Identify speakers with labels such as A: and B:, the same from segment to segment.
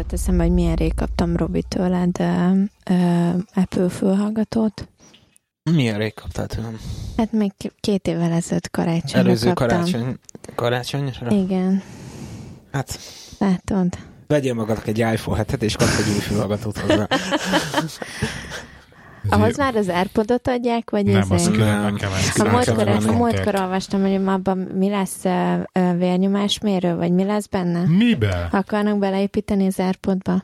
A: Jutott eszembe, hogy milyen rég kaptam Robi tőled uh, uh, Apple fülhallgatót.
B: Milyen rég kaptál tőlem?
A: Hát még két évvel ezelőtt karácsonyra
B: Előző
A: kaptam.
B: karácsony, karácsonyra?
A: Igen,
B: Hát
A: látod.
B: vegyél magadnak egy iPhone 7-et, és kapsz egy új fülhallgatót hozzá.
A: Ahhoz már az Airpodot adják, vagy
C: Nem, az külön
B: Nem. A
A: múltkor, a múltkor olvastam, hogy abban mi lesz uh, vérnyomásmérő, vagy mi lesz benne?
C: Mibe?
A: Akarnak beleépíteni az Airpodba?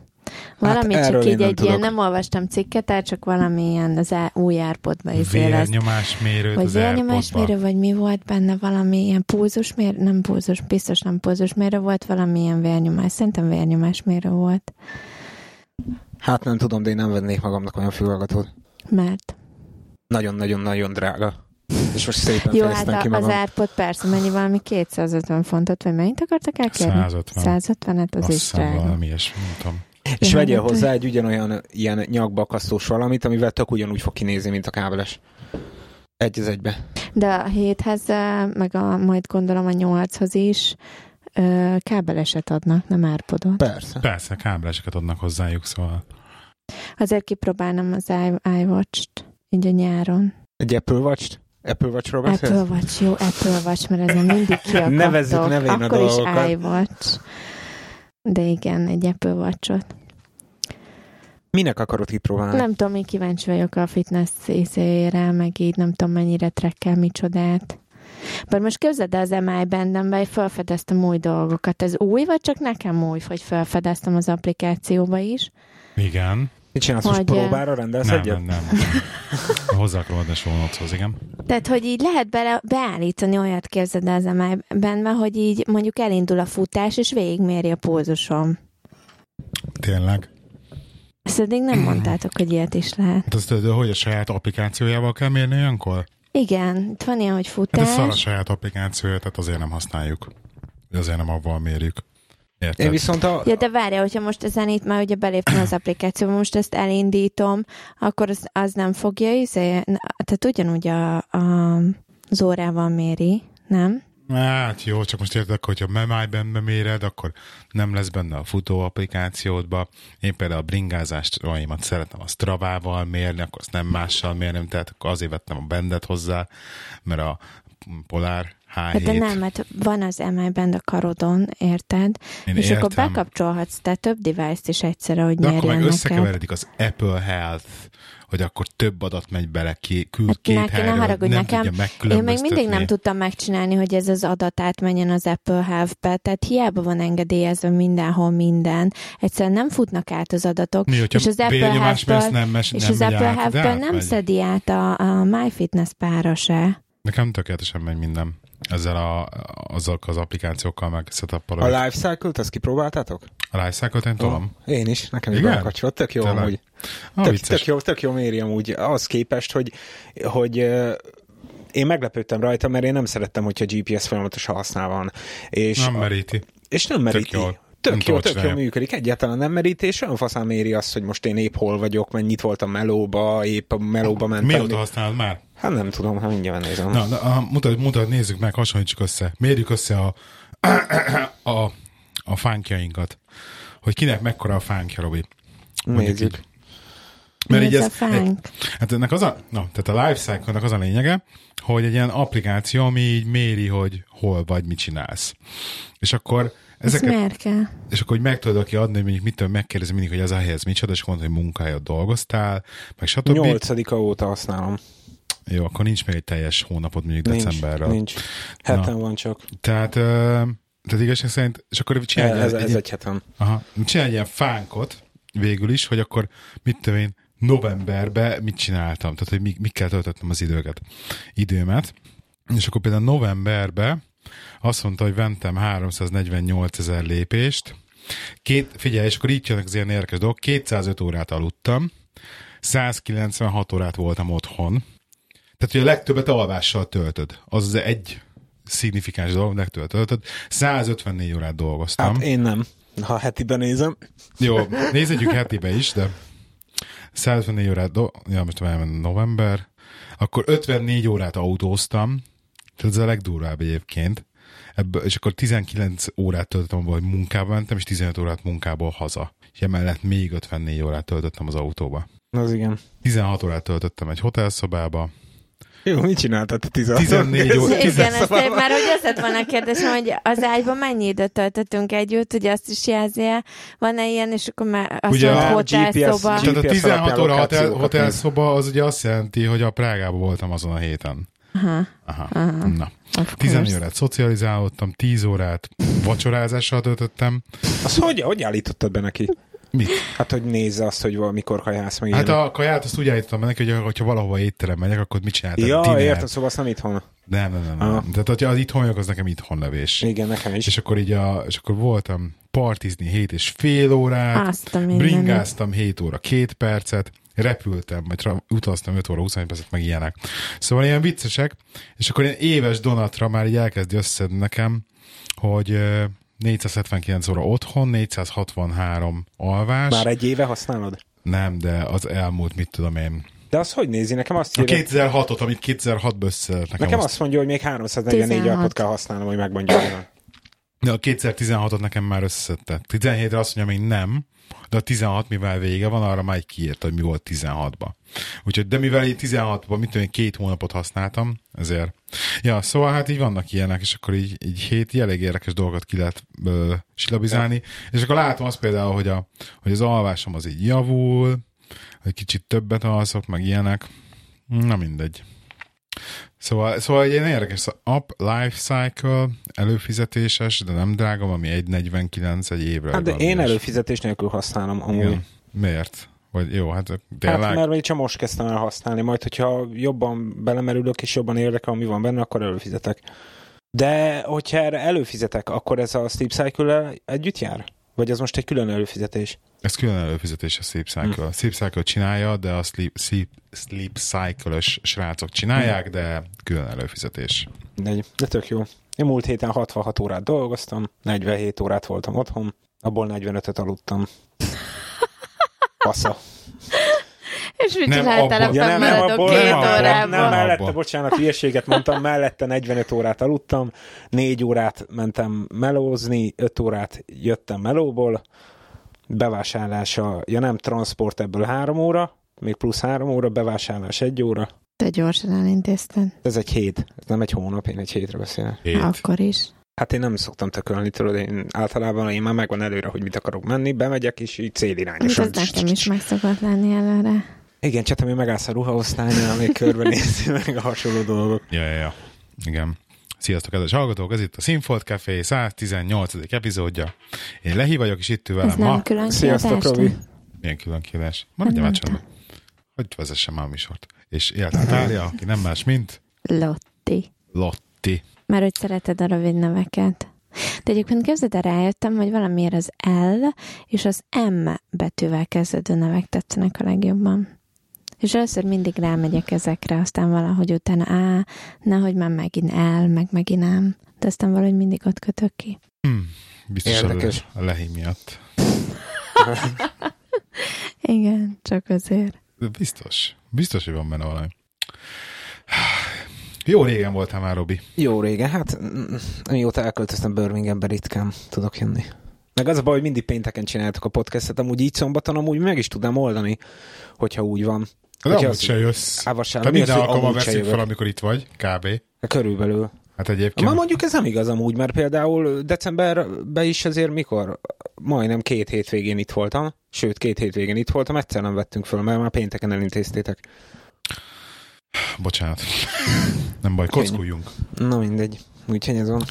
A: Valami
B: Hát
A: csak így
B: nem
A: egy ilyen, nem olvastam cikket, tehát csak valami ilyen az á- új Airpodba izé lesz.
C: Vérnyomásmérőt
A: Vagy vérnyomásmérő, vagy mi volt benne, valami ilyen pulzusmérő, nem pulzus, biztos nem pulzusmérő volt, valami ilyen vérnyomás, szerintem vérnyomásmérő volt,
B: Hát nem tudom, de én nem vennék magamnak olyan fülhallgatót.
A: Mert
B: Nagyon-nagyon-nagyon drága. És most szépen
A: jó, hát
B: fejeztem ki
A: a, az
B: magam.
A: Airpod persze, mennyi valami 250 fontot, vagy mennyit akartak elkérni?
C: 150.
A: 150, hát az
C: Azt
A: is drága.
C: valami ilyesmi, tudom.
B: És
A: Ja,
B: vegyél
A: hát,
B: hozzá egy ugyanolyan ilyen nyakbakasztós valamit, amivel tök ugyanúgy fog kinézni, mint a kábeles. Egy az egybe.
A: De a héthez, meg a, majd gondolom a nyolchoz is kábeleset adnak, nem Airpodot.
B: Persze.
C: Persze, kábeleseket adnak hozzájuk, szóval.
A: Azért kipróbálnom az i- iWatch-t, így a nyáron.
B: Egy Apple Watch-t? Apple Watch-ról beszélsz?
A: Apple Watch, jó, Apple Watch, mert ezen mindig kiakadtok.
B: Nevezzük nevén a
A: Akkor is
B: dolgokat.
A: iWatch. De igen, egy Apple Watch-ot.
B: Minek akarod kipróbálni?
A: Nem tudom, még kíváncsi vagyok a fitness izére, meg így nem tudom, mennyire trekkel, micsodát. Bár most képzeld el az MI bennembe, hogy felfedeztem új dolgokat. Ez új, vagy csak nekem új, hogy felfedeztem az applikációba is?
C: Igen.
B: Mit csinálsz most
A: Hogy, eh,
B: próbára? Rendelsz
C: Nem,
B: egyet?
C: nem, nem. nem. Hozzák róla a sónochoz, igen.
A: Tehát, hogy így lehet bele, beállítani olyat képzeld el az MI benbe, hogy így mondjuk elindul a futás, és végigméri a pulzusom.
C: Tényleg.
A: Ezt eddig nem mondtátok, hogy ilyet is lehet.
C: Hát azt tudod, hogy a saját applikációjával kell mérni ilyenkor?
A: Igen, itt van ilyen, hogy
C: Hát ez szar a
A: futás.
C: saját applikációja, tehát azért nem használjuk. Azért nem avval mérjük. Érted?
B: Én viszont a...
A: Ja, de várja, hogyha most ezen itt már ugye beléptem az applikációba, most ezt elindítom, akkor az, az nem fogja, izé, tehát ugyanúgy a, a, az órával méri, nem?
C: Hát jó, csak most érted, hogyha memájben beméred, akkor nem lesz benne a futó applikációdba. Én például a bringázást, aimat szeretem a Stravával mérni, akkor azt nem mással mérnem, tehát akkor azért vettem a bendet hozzá, mert a Polar H7.
A: Hát de nem, mert van az MI band a karodon, érted?
C: Én
A: és
C: értem.
A: akkor bekapcsolhatsz te több device-t is egyszerre, hogy
C: De akkor meg
A: neked.
C: összekeveredik az Apple Health, hogy akkor több adat megy bele, ki, küld
A: Hát
C: két
A: neki, ne
C: helyre,
A: haragudj
C: nem
A: nekem.
C: tudja
A: Én még mindig nem tudtam megcsinálni, hogy ez az adat átmenjen az Apple Health-be, tehát hiába van engedélyezve mindenhol minden. Egyszerűen nem futnak át az adatok,
C: Mi,
A: és az Apple Health-ből
C: nem, mes,
A: és
C: nem
A: az Apple Health-ből nem szedi át a, a MyFitness pára se.
C: Nekem tökéletesen megy minden. Ezzel a, azzal az applikációkkal meg setup
B: A Life Cycle-t, azt kipróbáltátok?
C: A Lifecycle-t én tudom.
B: Én is, nekem is
C: Igen?
B: bekapcsolt. Tök jó
C: Tényleg?
B: amúgy.
C: Ah,
B: Tök,
C: vicces.
B: tök, jó, tök jó méri amúgy. Az képest, hogy, hogy én meglepődtem rajta, mert én nem szerettem, hogyha GPS folyamatosan használ van. És,
C: Nem meríti.
B: és nem meríti.
C: jól.
B: Tök
C: Nem
B: jó, tök jó
C: csinálja.
B: működik. Egyáltalán nem meríti, és olyan faszán méri azt, hogy most én épp hol vagyok, mennyit voltam melóba, épp a melóba mentem.
C: Mióta használod már?
B: Hát nem tudom, hát mindjárt nézem.
C: Na, na a- mutat, mutat, nézzük meg, hasonlítsuk össze. Mérjük össze a, a, a fánkjainkat. Hogy kinek mekkora a fánkja, Robi. Mondjuk
B: Nézzük.
C: így. Mert
A: Mi
C: így
A: ez
C: ez,
A: a fánk?
C: Hát ennek az a, na, tehát a Lifecycle-nak az a lényege, hogy egy ilyen applikáció, ami így méri, hogy hol vagy, mit csinálsz. És akkor
A: Ez
C: ezeket,
A: miért kell?
C: és akkor hogy meg tudod aki adni, hogy mondjuk mitől megkérdezi mindig, hogy ez a helyez micsoda, és mondod, hogy munkáját dolgoztál, meg stb.
B: Nyolcadika óta használom.
C: Jó, akkor nincs még egy teljes hónapot mondjuk
B: Nincs,
C: decemberről.
B: nincs. Heten van csak.
C: Tehát, tehát igazság szerint, és akkor csinálj
B: Ez,
C: egy,
B: ez
C: egy,
B: heten.
C: aha, csinálj egy ilyen fánkot végül is, hogy akkor mit tudom én, novemberben mit csináltam, tehát hogy mi, mikkel töltöttem az időket, időmet. És akkor például novemberben azt mondta, hogy ventem 348 ezer lépést, Két, figyelj, és akkor így jönnek az ilyen érdekes dolgok, 205 órát aludtam, 196 órát voltam otthon, tehát, hogy a legtöbbet alvással töltöd. Az az egy szignifikáns dolog, legtöbbet töltöd. 154 órát dolgoztam.
B: Hát én nem. Ha hetiben nézem.
C: Jó, nézzük hetibe is, de 154 órát, do- ja, most már november, akkor 54 órát autóztam, tehát ez a legdurvább egyébként. ebből, és akkor 19 órát töltöttem hogy munkába mentem, és 15 órát munkából haza. És emellett még 54 órát töltöttem az autóba.
B: Az igen.
C: 16 órát töltöttem egy hotelszobába,
B: Jó, mit csináltad a 16
C: 14 óra-
A: Igen, ezt már hogy az lett volna a kérdésem, hogy az ágyban mennyi időt töltöttünk együtt, ugye azt is jelzi van-e ilyen, és akkor már azt
C: Ugye
A: mondta,
C: a
A: hotelszoba.
B: GPS
C: Tehát a
B: GPS
C: 16
B: alapján
C: óra hotel, hotelszoba az ugye azt jelenti, hogy a Prágában voltam azon a héten.
A: Aha,
C: Aha.
A: Aha.
C: Na.
A: of
C: 14
A: course.
C: órát szocializálódtam, 10 órát vacsorázással töltöttem.
B: Azt hogy, hogy állítottad be neki?
C: Mit?
B: Hát, hogy nézze azt, hogy valamikor kajász meg
C: Hát a kaját azt úgy állítottam neki, hogy hogyha valahova étterem megyek, akkor mit csináltam?
B: Ja,
C: Dinner.
B: értem, szóval azt nem itthon.
C: Nem, nem, nem. Nem. Tehát, hogyha az itthon vagyok, az nekem itthon levés.
B: Igen, nekem is.
C: És akkor így a, és akkor voltam partizni 7 és fél órát,
A: Azt a mindenit.
C: bringáztam 7 óra 2 percet, repültem, vagy tra- utaztam 5 óra 21 percet, meg ilyenek. Szóval ilyen viccesek, és akkor ilyen éves donatra már így elkezdi összedni nekem, hogy 479 óra otthon, 463 alvás.
B: Már egy éve használod?
C: Nem, de az elmúlt, mit tudom én.
B: De az hogy nézi? Nekem azt
C: A
B: írja,
C: 2006-ot, amit 2006-ban összeadott nekem,
B: nekem
C: azt,
B: azt mondja, hogy még 344
A: 16.
B: alapot kell használnom, hogy megmondja.
C: De a 2016-ot nekem már összeszedte. 17-re azt mondja, még nem, de a 16, mivel vége van, arra már így kiírta, hogy mi volt 16-ba. Úgyhogy, de mivel így 16-ban, mit tudom én, két hónapot használtam, ezért. Ja, szóval hát így vannak ilyenek, és akkor így, így hét elég érdekes dolgot ki lehet ö, silabizálni, és akkor látom azt például, hogy, a, hogy az alvásom az így javul, hogy kicsit többet alszok, meg ilyenek. Na mindegy. Szóval, szóval egy ilyen érdekes Up Life Cycle előfizetéses, de nem drága, ami 1,49 egy évre.
B: Hát de én
C: ilyesmi.
B: előfizetés nélkül használom amúgy.
C: Igen. Miért? Vagy jó, hát
B: Hát
C: tényleg.
B: mert még csak most kezdtem el használni, majd hogyha jobban belemerülök és jobban érdekel, ami van benne, akkor előfizetek. De hogyha erre előfizetek, akkor ez a Sleep cycle együtt jár? Vagy ez most egy külön előfizetés?
C: Ez külön előfizetés a Sleep Cycle.
B: Hm.
C: Sleep Cycle csinálja, de a Sleep, Sleep, Sleep Cycle-ös srácok csinálják, de külön előfizetés.
B: De, de tök jó. Én múlt héten 66 órát dolgoztam, 47 órát voltam otthon, abból 45-öt aludtam. Passza.
A: És mit
C: Nem,
A: csináltál a
C: abban-
B: Ja, nem, nem, abból,
A: két
B: nem, abból,
A: órában?
B: nem, mellette,
C: Abba.
B: bocsánat, hülyeséget mondtam, mellette 45 órát aludtam, 4 órát mentem melózni, 5 órát jöttem melóból, bevásárlása, ja nem, transport ebből 3 óra, még plusz 3 óra, bevásárlás 1 óra,
A: Te gyorsan elintézted.
B: ez egy hét, ez nem egy hónap, én egy hétre beszélek.
C: Hét.
A: Akkor is.
B: Hát én nem szoktam tökölni, tudod, én általában én már megvan előre, hogy mit akarok menni, bemegyek, és így célirányosan.
A: az nekem is meg szokott lenni előre.
B: Igen, csak ami megállsz a ruhaosztálynál, még körbenézni meg a hasonló dolgok.
C: Ja, ja, ja. Igen. Sziasztok, kedves hallgatók! Ez itt a Színfolt Café 118. epizódja. Én Lehi vagyok, és itt ül
A: Ez
C: velem
A: nem
C: ma.
A: külön
B: Sziasztok,
A: kiadás,
B: Robi.
C: Milyen külön kívás. Maradja már csendben. Hogy vezessem már a műsort. És élt Natália, aki nem más, mint
A: Lotti.
C: Lotti.
A: Mert hogy szereted a rövid neveket. De egyébként képzeld el, rájöttem, hogy valamiért az L és az M betűvel kezdődő nevek tetszenek a legjobban. És először mindig rámegyek ezekre, aztán valahogy utána A, nehogy már megint L, meg megint M. De aztán valahogy mindig ott kötök ki.
C: Hmm, biztos
B: Érdekes.
C: a Lehi miatt.
A: Igen, csak azért.
C: De Biztos. Biztos, hogy van benne valami. Jó régen voltál már, Robi.
B: Jó régen, hát mióta elköltöztem Birminghambe ritkán tudok jönni. Meg az a baj, hogy mindig pénteken csináltuk a podcastet, amúgy így szombaton amúgy meg is tudnám oldani, hogyha úgy van.
C: De
B: Hogyha
C: amúgy
B: az-
C: se jössz.
B: Á, vasárnap,
C: Tehát minden alkalommal veszünk fel, amikor itt vagy, kb.
B: Körülbelül.
C: Hát egyébként...
B: Ma mondjuk ez nem igaz amúgy, mert például decemberben is azért mikor? Majdnem két hétvégén itt voltam, sőt két hétvégén itt voltam, egyszer nem vettünk föl, mert már pénteken elintéztétek.
C: Bocsánat. Nem baj, kockuljunk.
B: Na mindegy, úgyhogy ez van.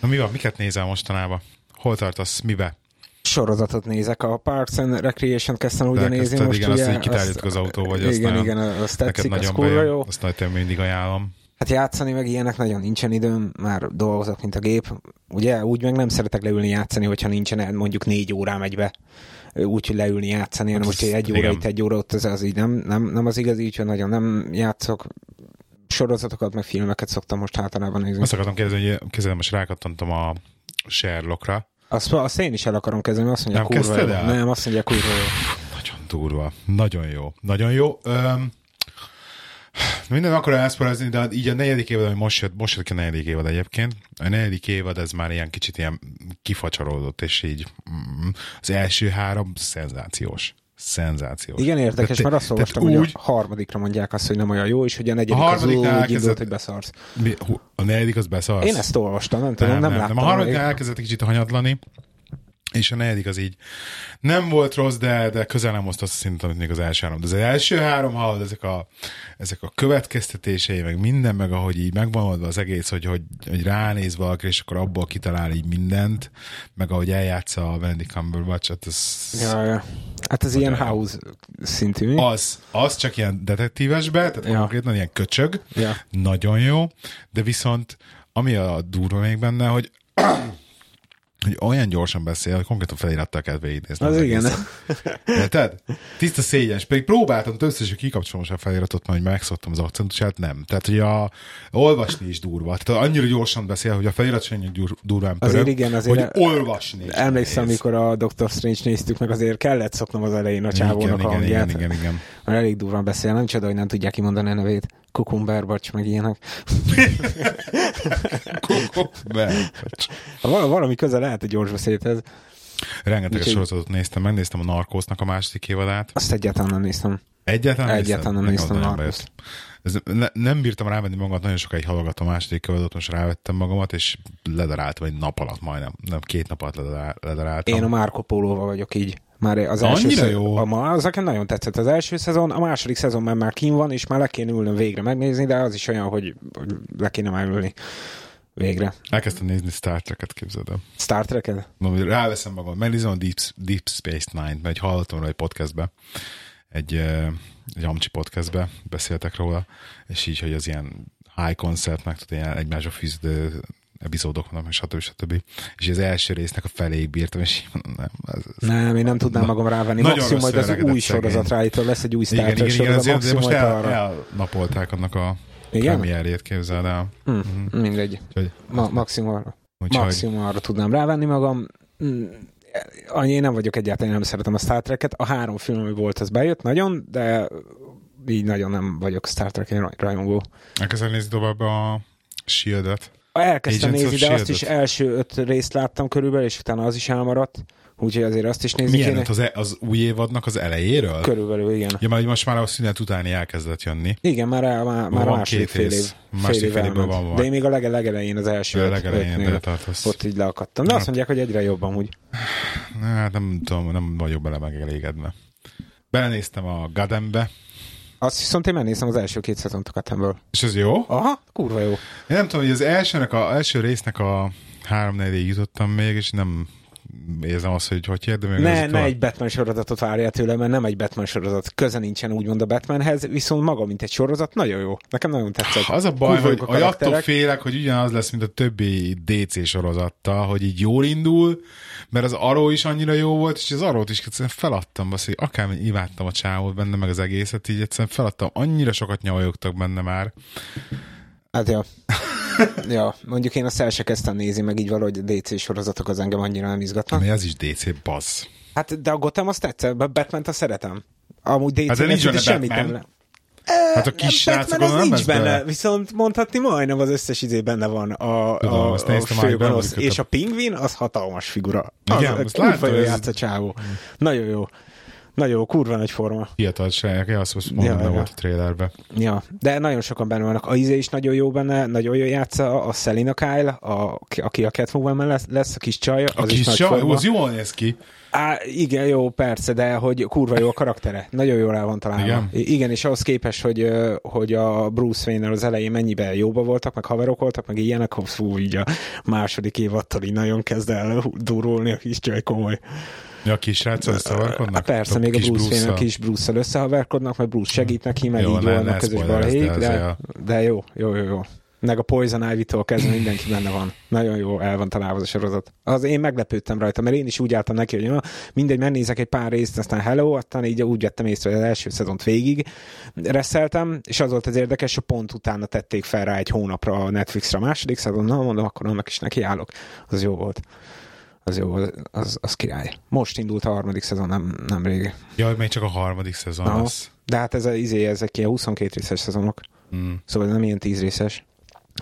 C: Na mi van, miket nézel mostanában? Hol tartasz, mibe?
B: Sorozatot nézek, a Parks and Recreation kezdtem ugye nézni most
C: igen,
B: ugye.
C: azt így kitárítjuk az autó, vagy azt
B: Igen, igen, azt tetszik, az
C: nagyon
B: kurva
C: bejön.
B: jó.
C: Azt nagyon mindig ajánlom.
B: Hát játszani meg ilyenek nagyon nincsen időm, már dolgozok, mint a gép. Ugye úgy meg nem szeretek leülni játszani, hogyha nincsen mondjuk négy órám egybe úgy, hogy leülni játszani, hanem
C: Hát
B: most egy óra
C: igen.
B: itt, egy óra ott, az, az így nem, nem, nem az igazi, úgyhogy nagyon nem játszok. Sorozatokat, meg filmeket szoktam most általában nézni.
C: Azt akartam kérdezni, hogy kezdem, most rákattantam a Sherlockra.
B: Azt, azt én is el akarom kezdeni, azt mondja,
C: Nem
B: kurva jó. Nem, azt mondja, kurva jó.
C: Nagyon durva. Nagyon jó. Nagyon jó. Öm, Minden akkor elszporozni, de így a negyedik évad, ami most jött, most jött ki a negyedik évad egyébként. A negyedik évad ez már ilyen kicsit ilyen kifacsarodott, és így mm, az első három szenzációs. Szenzációs.
B: Igen, érdekes, mert azt olvastam, hogy
C: úgy,
B: a harmadikra mondják azt, hogy nem olyan jó, és hogy a negyedik
C: A
B: az
C: harmadiknál
B: úgy
C: elkezdett-
B: indult, hogy beszarsz.
C: mi- a negyedik az beszarsz.
B: Én ezt olvastam, nem tudom, nem, nem, láttam.
C: A harmadik elkezdett kicsit hanyatlani, és a negyedik az így nem volt rossz, de, de közel nem hozta azt a szintet, amit még az első három. De az első három, hallod, ezek a, ezek a következtetései, meg minden, meg ahogy így megvan oldva az egész, hogy, hogy, hogy ránéz valaki, és akkor abból kitalál így mindent, meg ahogy eljátsza a Benedict Cumberbatch, hát ez,
B: Ja, ja. Hát ez ilyen house szintű. mi?
C: az, az csak ilyen detektívesbe, tehát
B: ja.
C: konkrétan ilyen köcsög,
B: Ja.
C: nagyon jó, de viszont ami a durva még benne, hogy hogy olyan gyorsan beszél, hogy konkrétan felirattal kell végignézni.
B: Az igen.
C: egészet. Érted? Tiszta szégyens. Pedig próbáltam többször, hogy kikapcsolom a feliratot, mert hogy megszoktam az akcentusát, nem. Tehát, hogy a, olvasni is durva. Tehát annyira gyorsan beszél, hogy a felirat sem durván pörög,
B: Azért igen, azért
C: hogy olvasni is
B: Emlékszem, amikor a Doctor Strange néztük meg, azért kellett szoknom az elején a csávónak
C: igen,
B: a
C: igen,
B: hangját.
C: igen, igen, igen.
B: Mert elég durván beszél, nem csoda, hogy nem tudják kimondani a nevét. Kukumberbacs, meg ilyenek. Ha val- valami köze lehet a gyors beszédhez.
C: Rengeteg
B: Úgyhogy-
C: sorozatot néztem, megnéztem a Narcosnak a második évadát.
B: Azt egyáltalán nem néztem.
C: Egyáltalán,
B: Egyáltalán nem néztem
C: nagyon bejött. Ez, ne, nem bírtam rávenni magamat, nagyon sokáig hallgattam a második évadot, most rávettem magamat, és ledaráltam egy nap alatt majdnem. Nem, két nap alatt ledarál- ledaráltam.
B: Én a Marco Pólóval vagyok így. Már az
C: Annyira
B: első szezon,
C: jó.
B: A, az nekem nagyon tetszett az első szezon, a második szezon már, már kín van, és már le kéne ülnöm végre megnézni, de az is olyan, hogy, hogy le kéne már ülni végre.
C: Elkezdtem nézni Star Trek-et, képzeld el.
B: Star Trek-ed?
C: Mondom, Ráveszem magam, megnézem a Deep, Deep Space Nine-t, mert egy hallottam róla egy podcastbe, egy, egy Amcsi podcastbe beszéltek róla, és így, hogy az ilyen high conceptnek, tehát ilyen egymásra fűződő epizódok vannak, stb. stb. És az első résznek a feléig bírtam, és nem, ez, ez
B: Nem, én nem tudnám
C: Na-
B: magam rávenni. Maximum majd az új
C: szegény.
B: sorozat ráítól lesz egy új Star
C: igen,
B: Trek
C: igen, igen,
B: sorozat.
C: azért
B: Maximum
C: most el, elnapolták annak a
B: Igen?
C: premierjét, képzeld el.
B: Hm, mindegy.
C: Úgyhogy,
B: Ma, maximum arra.
C: úgyhogy
B: Maximum arra tudnám rávenni magam. Mm, Annyi én nem vagyok egyáltalán, nem szeretem a Star Trek-et. A három film, ami volt, az bejött nagyon, de így nagyon nem vagyok Star Trek rajongó.
C: elkezdem nézni tovább a Shield-et.
B: Elkezdtem
C: Agents
B: nézni, de azt is
C: S.H.I.E.L.D.-et.
B: első öt részt láttam körülbelül, és utána az is elmaradt. Úgyhogy azért azt is nézni
C: Milyen
B: kéne.
C: öt az, e- az új évadnak az elejéről?
B: Körülbelül, igen.
C: Ja, mert most már a szünet utáni elkezdett jönni.
B: Igen, már, már, már a
C: Van
B: második
C: két
B: fél év. Fél
C: Második
B: év
C: fél
B: elment.
C: van, van.
B: De én még a lege legelején az első
C: A legelején beletartasz.
B: ott így leakadtam. De azt
C: Hát-
B: mondják, hogy egyre jobban úgy.
C: Hát nem tudom, nem vagyok bele megelégedve. Belenéztem a Gadembe,
B: Azt viszont én megnéztem az első két szezont a Katemből.
C: és ez jó.
B: Aha, kurva jó.
C: Én nem tudom, hogy az elsőnek a, első résznek a három jutottam még, és nem érzem azt, hogy hogy ér, de még
B: Ne, ne
C: tovább-
B: egy Batman sorozatot várjál tőle, mert nem egy Batman sorozat. Köze nincsen úgymond a Batmanhez, viszont maga, mint egy sorozat, nagyon jó. Nekem nagyon tetszett.
C: Az a baj,
B: Kurva
C: hogy,
B: a
C: hogy attól félek, hogy ugyanaz lesz, mint a többi DC sorozattal, hogy így jól indul, mert az Arrow is annyira jó volt, és az Arrow-t is egyszerűen feladtam, azt, hogy akármi imádtam a csávót benne, meg az egészet, így egyszerűen feladtam. Annyira sokat nyavajogtak benne már.
B: Hát ja. ja, mondjuk én azt el se kezdtem nézni, meg így valahogy a DC sorozatok az engem annyira nem izgatnak.
C: Ami ez is DC, bazz.
B: Hát de a Gotham azt tetszett, a Batman-t azt szeretem. Amúgy DC
C: Hát de nincs benne
B: semmit nem.
C: Hát a kis
B: Batman
C: srácokon
B: az
C: nem
B: nincs benne,
C: bele.
B: viszont mondhatni majdnem az összes izé benne van. A,
C: Tudom,
B: a,
C: azt
B: a főgonosz, és a pingvin az hatalmas figura.
C: Igen,
B: az,
C: azt
B: jó
C: ez-
B: játsz a csávó. Nagyon jó. Nagyon jó, kurva nagy forma.
C: Fiatal srác, ja, azt mondom,
B: Ja,
C: volt a trailerben.
B: Ja, de nagyon sokan benne vannak. A izé is nagyon jó benne, nagyon jó játsza, a Selina Kyle, a, aki a Catwoman lesz, lesz, a kis csaj.
C: A
B: az is
C: kis
B: nagy
C: csaj, az jól néz ki.
B: Á, igen, jó, persze, de hogy kurva jó a karaktere. Nagyon jól el van találva.
C: Igen?
B: Igen, és ahhoz képest, hogy, hogy a Bruce wayne az elején mennyiben jóba voltak, meg haverok voltak, meg ilyenek, fú, így a második évattól így nagyon kezd el durulni a kis csaj komoly.
C: Ja, a kis sráccal összevarkodnak?
B: Hát persze, még a
C: kis
B: Bruce Wayne-nek
C: Bruce-szal?
B: is Bruce-szal összehaverkodnak, mert Bruce segít neki, meg
C: Jó,
B: így
C: ne
B: közös balhék,
C: de
B: de, jó, jó, jó, jó. Meg a Poison Ivy-tól kezdve mindenki benne van. Nagyon jó el van találva a sorozat. Az én meglepődtem rajta, mert én is úgy álltam neki, hogy na, mindegy, megnézek egy pár részt, aztán hello, aztán így úgy vettem észre, hogy az első szezont végig reszeltem, és az volt az érdekes, hogy pont utána tették fel rá egy hónapra a Netflixre a második szezon, na mondom, akkor annak is neki állok. Az jó volt. Az jó, volt, az, az király. Most indult a harmadik szezon, nem, nem rég.
C: Ja, még csak a harmadik szezon
B: Na,
C: lesz.
B: de hát ez a izé, ezek ilyen 22 részes szezonok.
C: Mm.
B: Szóval nem ilyen 10 részes.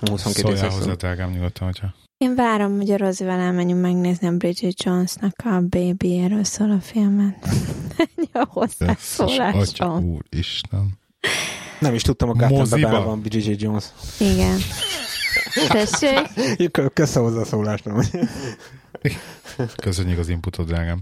B: 22
C: Szóljál
B: részes.
C: hozzá, drágám, nyugodtan, hogyha...
A: Én várom, hogy a Rozival elmenjünk megnézni a Bridget Jonesnak a Baby-éről szól a filmet. Ennyi a hozzászólásom.
C: Úristen.
B: Nem is tudtam, a
C: Moziba?
B: bele van Bridget Jones.
A: Igen. Tessék?
B: Köszönöm hozzászólást, nem?
C: Köszönjük az inputot, drágám.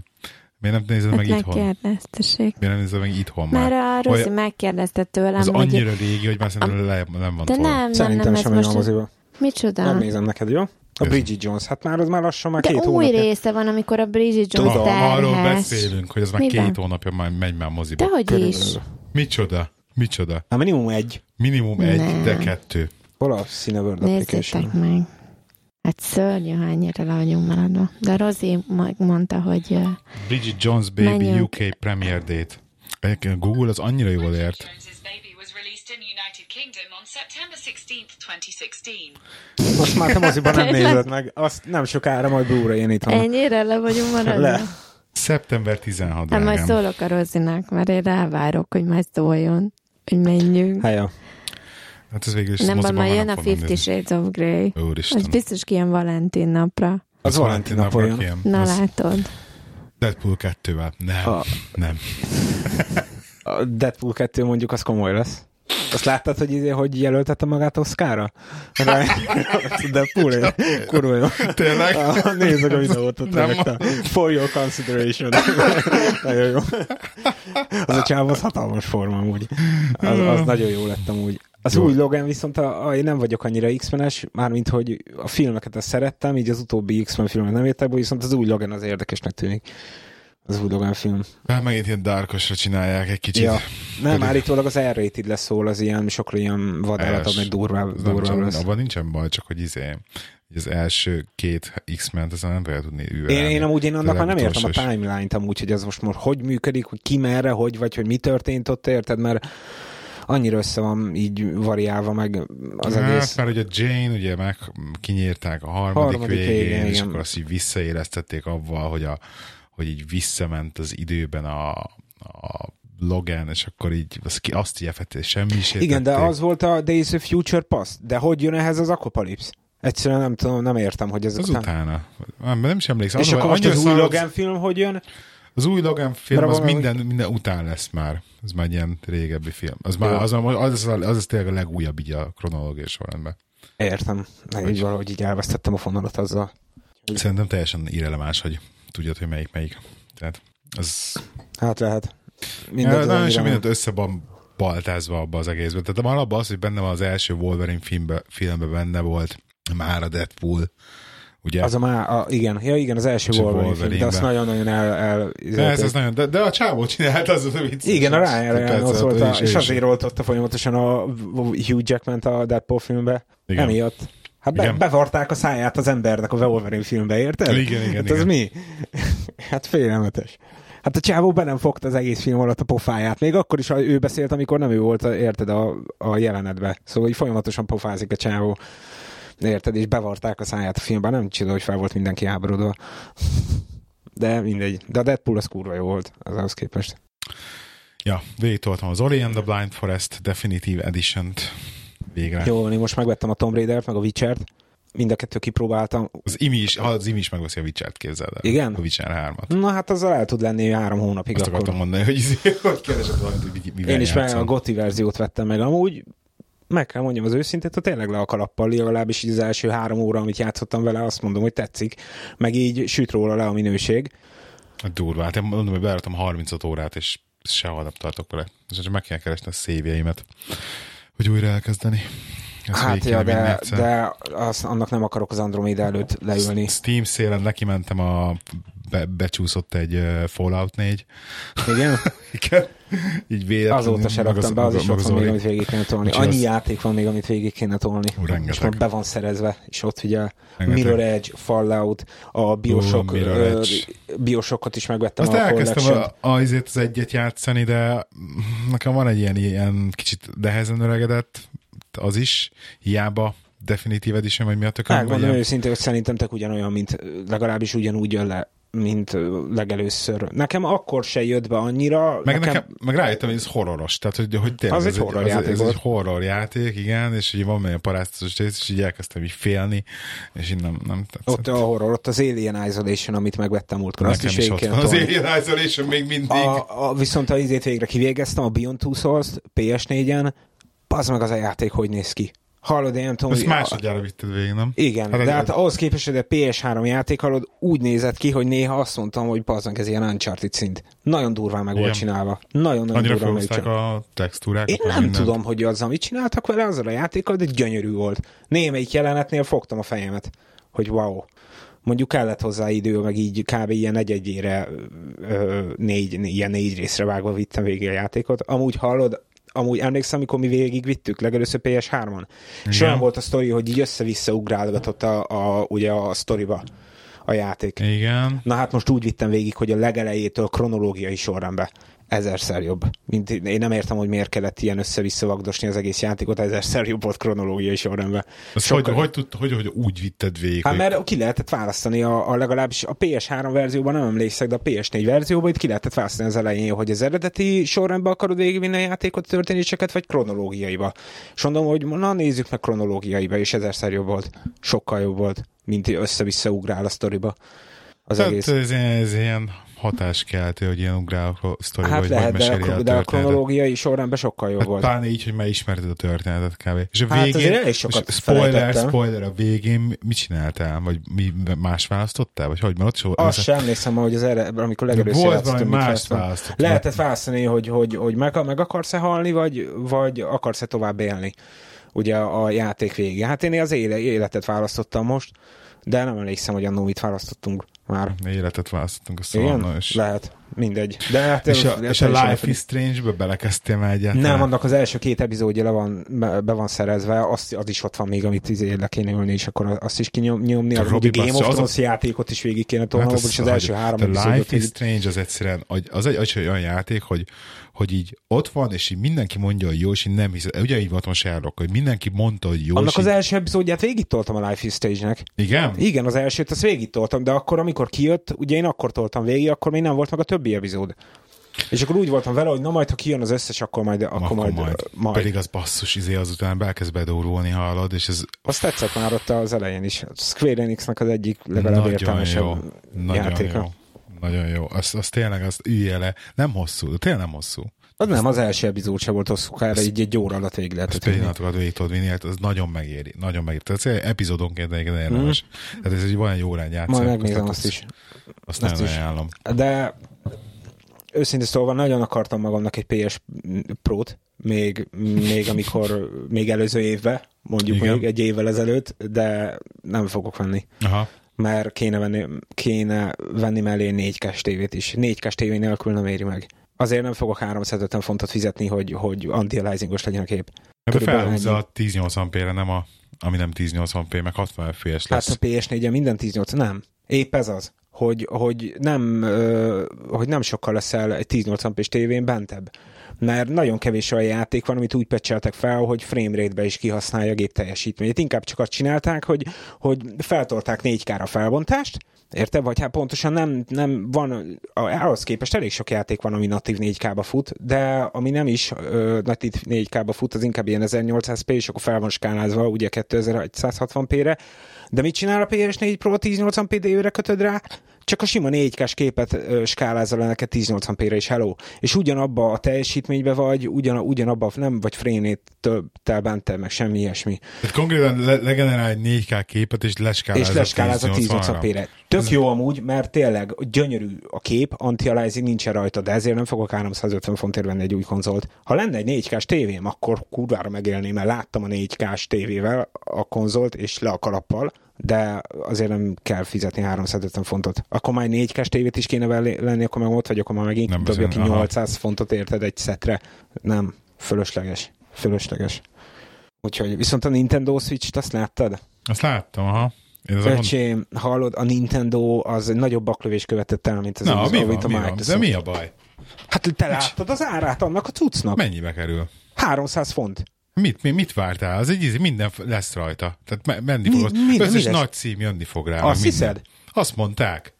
C: Miért nem nézed
A: Hát
C: meg itthon?
A: megkérdeztessék.
C: Miért nem nézed meg itthon már?
A: Mert a Rozi
C: Olyan-
A: megkérdezte tőlem,
C: Az
A: hogy...
C: annyira régi, hogy már szerintem le, nem van
A: De
C: tovább.
A: nem, nem,
B: Szerintem
A: nem, ez
B: megy a
A: most...
B: moziba.
A: Micsoda?
B: Megnézem neked, jó? A. Bridget Jones. Hát már az már lassan már
A: De
B: két
A: új
B: hónapja.
A: része van, amikor a Bridget Jones
C: Tudom, arról
A: terhes.
C: beszélünk, hogy ez már
A: Miben?
C: két hónapja már megy már moziba.
A: Dehogy is.
C: Micsoda? Micsoda?
B: Hát minimum egy.
C: Minimum egy,
A: Nem.
C: de kettő.
B: Hol a Cineworld
A: Nézzétek
B: application?
A: meg. Hát szörnyű, ha ennyire le vagyunk maradva. De Rozi megmondta, hogy
C: Bridget Jones Baby
A: Menjünk.
C: UK Premier Date. Google az annyira jól ért.
D: Jones's Baby was released in the United Kingdom on September 16th, 2016.
B: Most már te moziban nem nézed meg. Azt nem sokára majd Blu-ray-en itt van.
A: ennyire le vagyunk maradva.
B: Le.
C: Szeptember 16,
A: Hát majd szólok a Rozinak, mert én rávárok, hogy majd szóljon, hogy menjünk.
B: Jó.
C: Hát ez végül is
A: Nem, baj,
C: moziban
A: majd jön a Fifty. Shades of Grey.
C: Úristen.
A: Az biztos ki ilyen Valentin napra.
B: Az Valentin napon jön.
C: ilyen.
A: Na
C: Az
A: látod.
C: Deadpool 2-vel. Nem,
B: A-
C: nem.
B: A Deadpool 2 mondjuk az komoly lesz. Azt láttad, hogy, izé, hogy jelöltette magát Oscarra? Rá- Deadpool, kurva jó.
C: Tényleg?
B: Ah, Nézd meg a videót ott
C: Nem.
B: rögtön. For your consideration. nagyon jó. Az a csáv az hatalmas forma amúgy. Az, az nagyon jó lett amúgy. Az
C: Jó.
B: új Logan viszont a, a, én nem vagyok annyira X-menes, mármint hogy a filmeket azt szerettem, így az utóbbi X-Men filmet nem értek viszont az új Logan az érdekesnek tűnik. Az Logan film.
C: Hát megint ilyen darkosra csinálják egy kicsit.
B: Ja. Nem,
C: Pedig-
B: állítólag az R-rated lesz szól, az ilyen, sokkal ilyen vadállatabb, meg durvább, durvább lesz.
C: abban nincsen baj, csak hogy izé, az első két X-ment azon nem fogja tudni
B: Én,
C: üvelni.
B: én amúgy én annak már nem értem a timeline-t amúgy, hogy ez most, most hogy működik, hogy ki merre, hogy vagy, hogy mi történt ott, érted? Mert annyira össze van így variálva meg az
C: hát,
B: egész.
C: mert ugye Jane ugye meg kinyírták a harmadik,
B: Harmadik
C: végén,
B: végén,
C: és
B: igen.
C: akkor azt így visszaélesztették avval, hogy, a, hogy így visszament az időben a, a Logan, és akkor így azt, azt effektív, semmi is
B: Igen, de az volt a Days of Future Past. De hogy jön ehhez az Apocalypse? Egyszerűen nem tudom, nem értem, hogy ez
C: Az
B: után...
C: utána. Nem, nem is emlékszem.
B: És
C: Az,
B: akkor most az új Logan film hogy jön?
C: Az új Logan film, az minden, minden után lesz már. Ez már egy ilyen régebbi film. Az, már, az, az, az, az, tényleg a legújabb így a kronológiai sorrendben.
B: Értem. Nem, így valahogy így elvesztettem a fonalat azzal.
C: Szerintem teljesen irreleváns, hogy tudjad, hogy melyik melyik. Tehát az
B: Hát lehet.
C: ja,
B: Mindent
C: nagyon
B: annyira
C: sok mindent össze van baltázva abba az egészben. Tehát alapban az, hogy benne van az első Wolverine filmbe, filmben benne volt már a Deadpool. Ugye?
B: Az a már, a, igen, ja igen, az első
C: a
B: Wolverine film, de azt nagyon-nagyon el... el
C: de, ez, ez nagyon, de, de a csávó csinált az a vicc.
B: Igen, a Ryan Reynolds volt, a, és azért oltotta folyamatosan a Hugh Jackman a Deadpool filmbe.
C: Igen.
B: Emiatt. Hát be,
C: Igen.
B: bevarták a száját az embernek a Wolverine filmbe, érted?
C: Igen, igen,
B: Hát
C: igen.
B: mi? hát félelmetes. Hát a csávó be nem fogta az egész film alatt a pofáját. Még akkor is ha ő beszélt, amikor nem ő volt, érted, a, a jelenetbe. Szóval így folyamatosan pofázik a csávó. Érted, és bevarták a száját a filmben. Nem csoda, hogy fel volt mindenki háborodva. De mindegy. De a Deadpool az kurva jó volt, az ahhoz képest.
C: Ja, végigtoltam az Ori and the Blind Forest Definitive Edition-t végre.
B: Jó, én most megvettem a Tomb Raider-t, meg a Witcher-t. Mind a kettő kipróbáltam.
C: Az Imi is, ha az Imi is megveszi a Witcher-t, képzeld el.
B: Igen?
C: A Witcher 3-at.
B: Na hát azzal el tud lenni három hónapig
C: Azt
B: akkor.
C: akartam mondani, hogy, izé, hogy keresed valamit, hogy mi- mivel
B: Én is meg a
C: játszom.
B: Gotti verziót vettem meg. Amúgy meg kell mondjam az őszintét, hogy tényleg le a kalappal, legalábbis így az első három óra, amit játszottam vele, azt mondom, hogy tetszik. Meg így süt róla le a minőség.
C: Durva, hát én mondom, hogy beálltam 35 órát, és sehol nem tartok vele. És csak meg kell keresni a szévjeimet, hogy újra elkezdeni. Ezt
B: hát ja, de, de az, annak nem akarok az Andromeda előtt leülni.
C: Steam szélen neki mentem a be, becsúszott egy uh, Fallout 4.
B: Igen?
C: Igen. Így véletlenül.
B: Azóta se raktam be, az is ott van még, amit végig kéne tolni. Annyi
C: az-
B: játék van még, amit végig kéne tolni.
C: Ú, rengeteg.
B: És már be van szerezve, és ott ugye
C: Rengeteg.
B: Mirror Edge, Fallout, a Bioshock,
C: Edge.
B: Bioshockot is megvettem
C: Azt
B: a
C: elkezdtem
B: collection
C: a, azért az egyet játszani, de nekem van egy ilyen, ilyen kicsit nehezen öregedett, az is, hiába Definitive Edition, vagy mi a tököm,
B: Megmondom őszintén, hogy szerintem tök ugyanolyan, mint legalábbis ugyanúgy jön le mint legelőször. Nekem akkor se jött be annyira.
C: Meg, nekem, meg rájöttem, hogy ez horroros. Tehát, hogy, hogy tényleg
B: Az
C: ez
B: egy horror
C: ez,
B: játék
C: ez
B: volt.
C: egy horror játék, igen, és így van olyan paráztatos rész, és így elkezdtem így félni, és így nem, nem tetszett.
B: Ott a horror, ott az Alien Isolation, amit megvettem múltkor. Azt
C: Nekem
B: is
C: is ott van. Az. Alien Isolation még mindig.
B: a, a, viszont a izét végre kivégeztem, a Beyond Two souls PS4-en, az meg az a játék, hogy néz ki. Hallod, én nem tudom,
C: Ezt másodjára vitted végig, nem?
B: Igen,
C: Hát
B: de hát ahhoz képest, hogy a PS3 játék hallod, úgy nézett ki, hogy néha azt mondtam, hogy bazdmeg ez ilyen Uncharted szint. Nagyon durván meg volt csinálva. Nagyon-nagyon
C: Annyira
B: durván meg
C: a textúrákat.
B: Én nem
C: mindent.
B: tudom, hogy azzal mit csináltak vele, azzal a játékkal, de gyönyörű volt. Némelyik jelenetnél fogtam a fejemet, hogy wow. Mondjuk kellett hozzá idő, meg így kb. ilyen egy-egyére négy, ilyen négy részre vágva vittem végig a játékot. Amúgy hallod, amúgy emlékszem, amikor mi végig vittük, legelőször PS3-on. És olyan volt a sztori, hogy így össze-vissza ugrálgatott a, a, ugye a sztoriba a játék.
C: Igen.
B: Na hát most úgy vittem végig, hogy a legelejétől kronológiai sorrendbe ezerszer jobb. Mint, én nem értem, hogy miért kellett ilyen össze-vissza vagdosni az egész játékot, ezerszer jobb volt kronológiai sorrendben.
C: Ezt
B: Sokkal-
C: hogy, hogy, hogy, hogy úgy vitted végig?
B: Hát mert ki lehetett választani, a, a legalábbis a PS3 verzióban nem emlékszek, de a PS4 verzióban itt ki lehetett választani az elején, hogy az eredeti sorrendben akarod végigvinni a játékot, történéseket, vagy kronológiaiba. És mondom, hogy na nézzük meg kronológiaiba, és ezerszer jobb volt. Sokkal jobb volt, mint össze-vissza ugrál a sztoriba. Az
C: Tehát
B: egész.
C: ez, ez ilyen hatáskeltő, hogy ilyen ugrálok a sztoriba,
B: Hát
C: hogy
B: lehet, de,
C: meséli el
B: a,
C: a
B: de a
C: történetet.
B: kronológiai sorrendben sokkal jobb
C: Hát
B: volt.
C: pláne így, hogy már ismerted a történetet kb. És a
B: Hát
C: végén,
B: elég sokat
C: spoiler,
B: felejtettem.
C: spoiler, a végén mit csináltál? Vagy mi más választottál? Vagy hogy? Mert ott so,
B: Azt sem emlékszem, hogy az erre, amikor legelőször
C: Volt valami
B: választottam.
C: választott.
B: Lehetett választani, hogy, hogy, hogy meg, meg akarsz-e halni, vagy, vagy akarsz-e tovább élni. Ugye a játék vége. Hát én az éle, életet választottam most, de nem emlékszem, hogy annó mit választottunk már.
C: Életet választottunk a szóval. És,
B: Lehet. Mindegy. De hát
C: és, a, és a Life is Strange-be belekezdtél már egyáltalán?
B: nem, annak az első két epizódja le van, be, van szerezve, azt, az is ott van még, amit izé le kéne ülni, és akkor azt is kinyomni. A
C: Robi,
B: Game of
C: az
B: Thrones játékot is végig kéne tolnom,
C: Hát
B: hát és az első három
C: a Life is Strange az egyszerűen, az egy, az egy olyan játék, hogy, hogy így ott van, és így mindenki mondja, hogy jó, és így nem hiszem. Ugye így volt most Sherlock, hogy mindenki mondta, hogy jó,
B: Annak az
C: így,
B: első epizódját végig toltam a Life is Stage-nek.
C: Igen?
B: Igen, az elsőt azt végig toltam, de akkor, amikor kijött, ugye én akkor toltam végig, akkor még nem volt meg a többi epizód. És akkor úgy voltam vele, hogy na majd, ha kijön az összes, akkor majd, akkor,
C: Akkor
B: majd,
C: majd.
B: majd.
C: Pedig az basszus, izé azután elkezd bedórulni, hallod, és ez
B: Azt tetszett már ott az elején is. A Square Enixnek az egyik legalább
C: nagyon
B: értelmesebb
C: jó. Nagyon
B: játéka.
C: jó. Nagyon jó. Az, az tényleg, azt üljél le. Nem hosszú, tényleg nem hosszú.
B: Az nem, az első epizód sem volt hosszú, erre így egy óra alatt végig lehetett vinni.
C: pillanatokat végig tudod vinni, hát az nagyon megéri. Nagyon megéri. Tehát ez epizódonként egyébként érdemes. Tehát ez egy olyan jó órán játszani.
B: Majd megnézem
C: azt-
B: azt is.
C: Azt
B: azt
C: nagyon
B: is.
C: ajánlom.
B: De őszintén szólva nagyon akartam magamnak egy PS Pro-t, még, még amikor, még előző évben, mondjuk
C: Igen.
B: még egy évvel ezelőtt, de nem fogok venni.
C: Aha.
B: Mert kéne venni, kéne venni mellé 4K tévét is. 4K tévé nélkül nem éri meg. Azért nem fogok 350 fontot fizetni, hogy, hogy anti-aliasingos legyen a kép.
C: Hát de felhúzza a 1080p-re, nem a, ami nem 1080p, meg 60 fps
B: Hát
C: lesz.
B: a PS4-en minden 18, nem. Épp ez az, hogy, hogy, nem, hogy nem sokkal leszel egy 1080p tévén bentebb. Mert nagyon kevés olyan játék van, amit úgy pecseltek fel, hogy framerate-be is kihasználja a gép teljesítményét. Inkább csak azt csinálták, hogy, hogy feltolták 4K-ra felbontást, Érted? Vagy hát pontosan nem, nem van, ahhoz képest elég sok játék van, ami natív 4K-ba fut, de ami nem is ö, natív 4K-ba fut, az inkább ilyen 1800p, és akkor fel van skálázva ugye 2160p-re. De mit csinál a PS4 Pro 1080p DV-re kötöd rá? Csak a sima 4K-s képet ö, skálázza le neked 1080p-re is, hello. És ugyanabba a teljesítménybe vagy, ugyan, ugyanabba nem vagy frénét bentebb, meg semmi ilyesmi.
C: Tehát konkrétan le- legenerál egy 4K képet, és leskálázza
B: És leskálázza
C: 1080-ra.
B: 1080p-re. Tök jó amúgy, mert tényleg gyönyörű a kép, anti-aliasing nincsen rajta, de ezért nem fogok 350 fontért venni egy új konzolt. Ha lenne egy 4K-s tévém, akkor kurvára megélném, mert láttam a 4K-s tévével a konzolt, és le a kalappal, de azért nem kell fizetni 350 fontot. Akkor már egy 4K-s tévét is kéne lenni, akkor meg ott vagy, akkor már megint
C: Nem
B: dobja ki
C: beszélünk, aha.
B: 800 fontot érted egy szetre. Nem, fölösleges. Fölösleges. Úgyhogy viszont a Nintendo Switch-t azt láttad?
C: Azt láttam, aha. Én mond...
B: Öcsém, hallod, a Nintendo az egy nagyobb baklövés követett el, mint az
C: Na,
B: az,
C: mi van,
B: a
C: mi van?
B: Microsoft.
C: De mi a baj?
B: Hát te láttad az árát annak a cuccnak?
C: Mennyibe kerül?
B: 300 font.
C: Mit, mi, mit vártál? Az egy ízi, minden lesz rajta. Tehát me- menni
B: Mi-
C: fog.
B: mi- mi
C: Összes
B: lesz?
C: nagy cím jönni fog rá.
B: Azt
C: minden.
B: hiszed?
C: Azt mondták.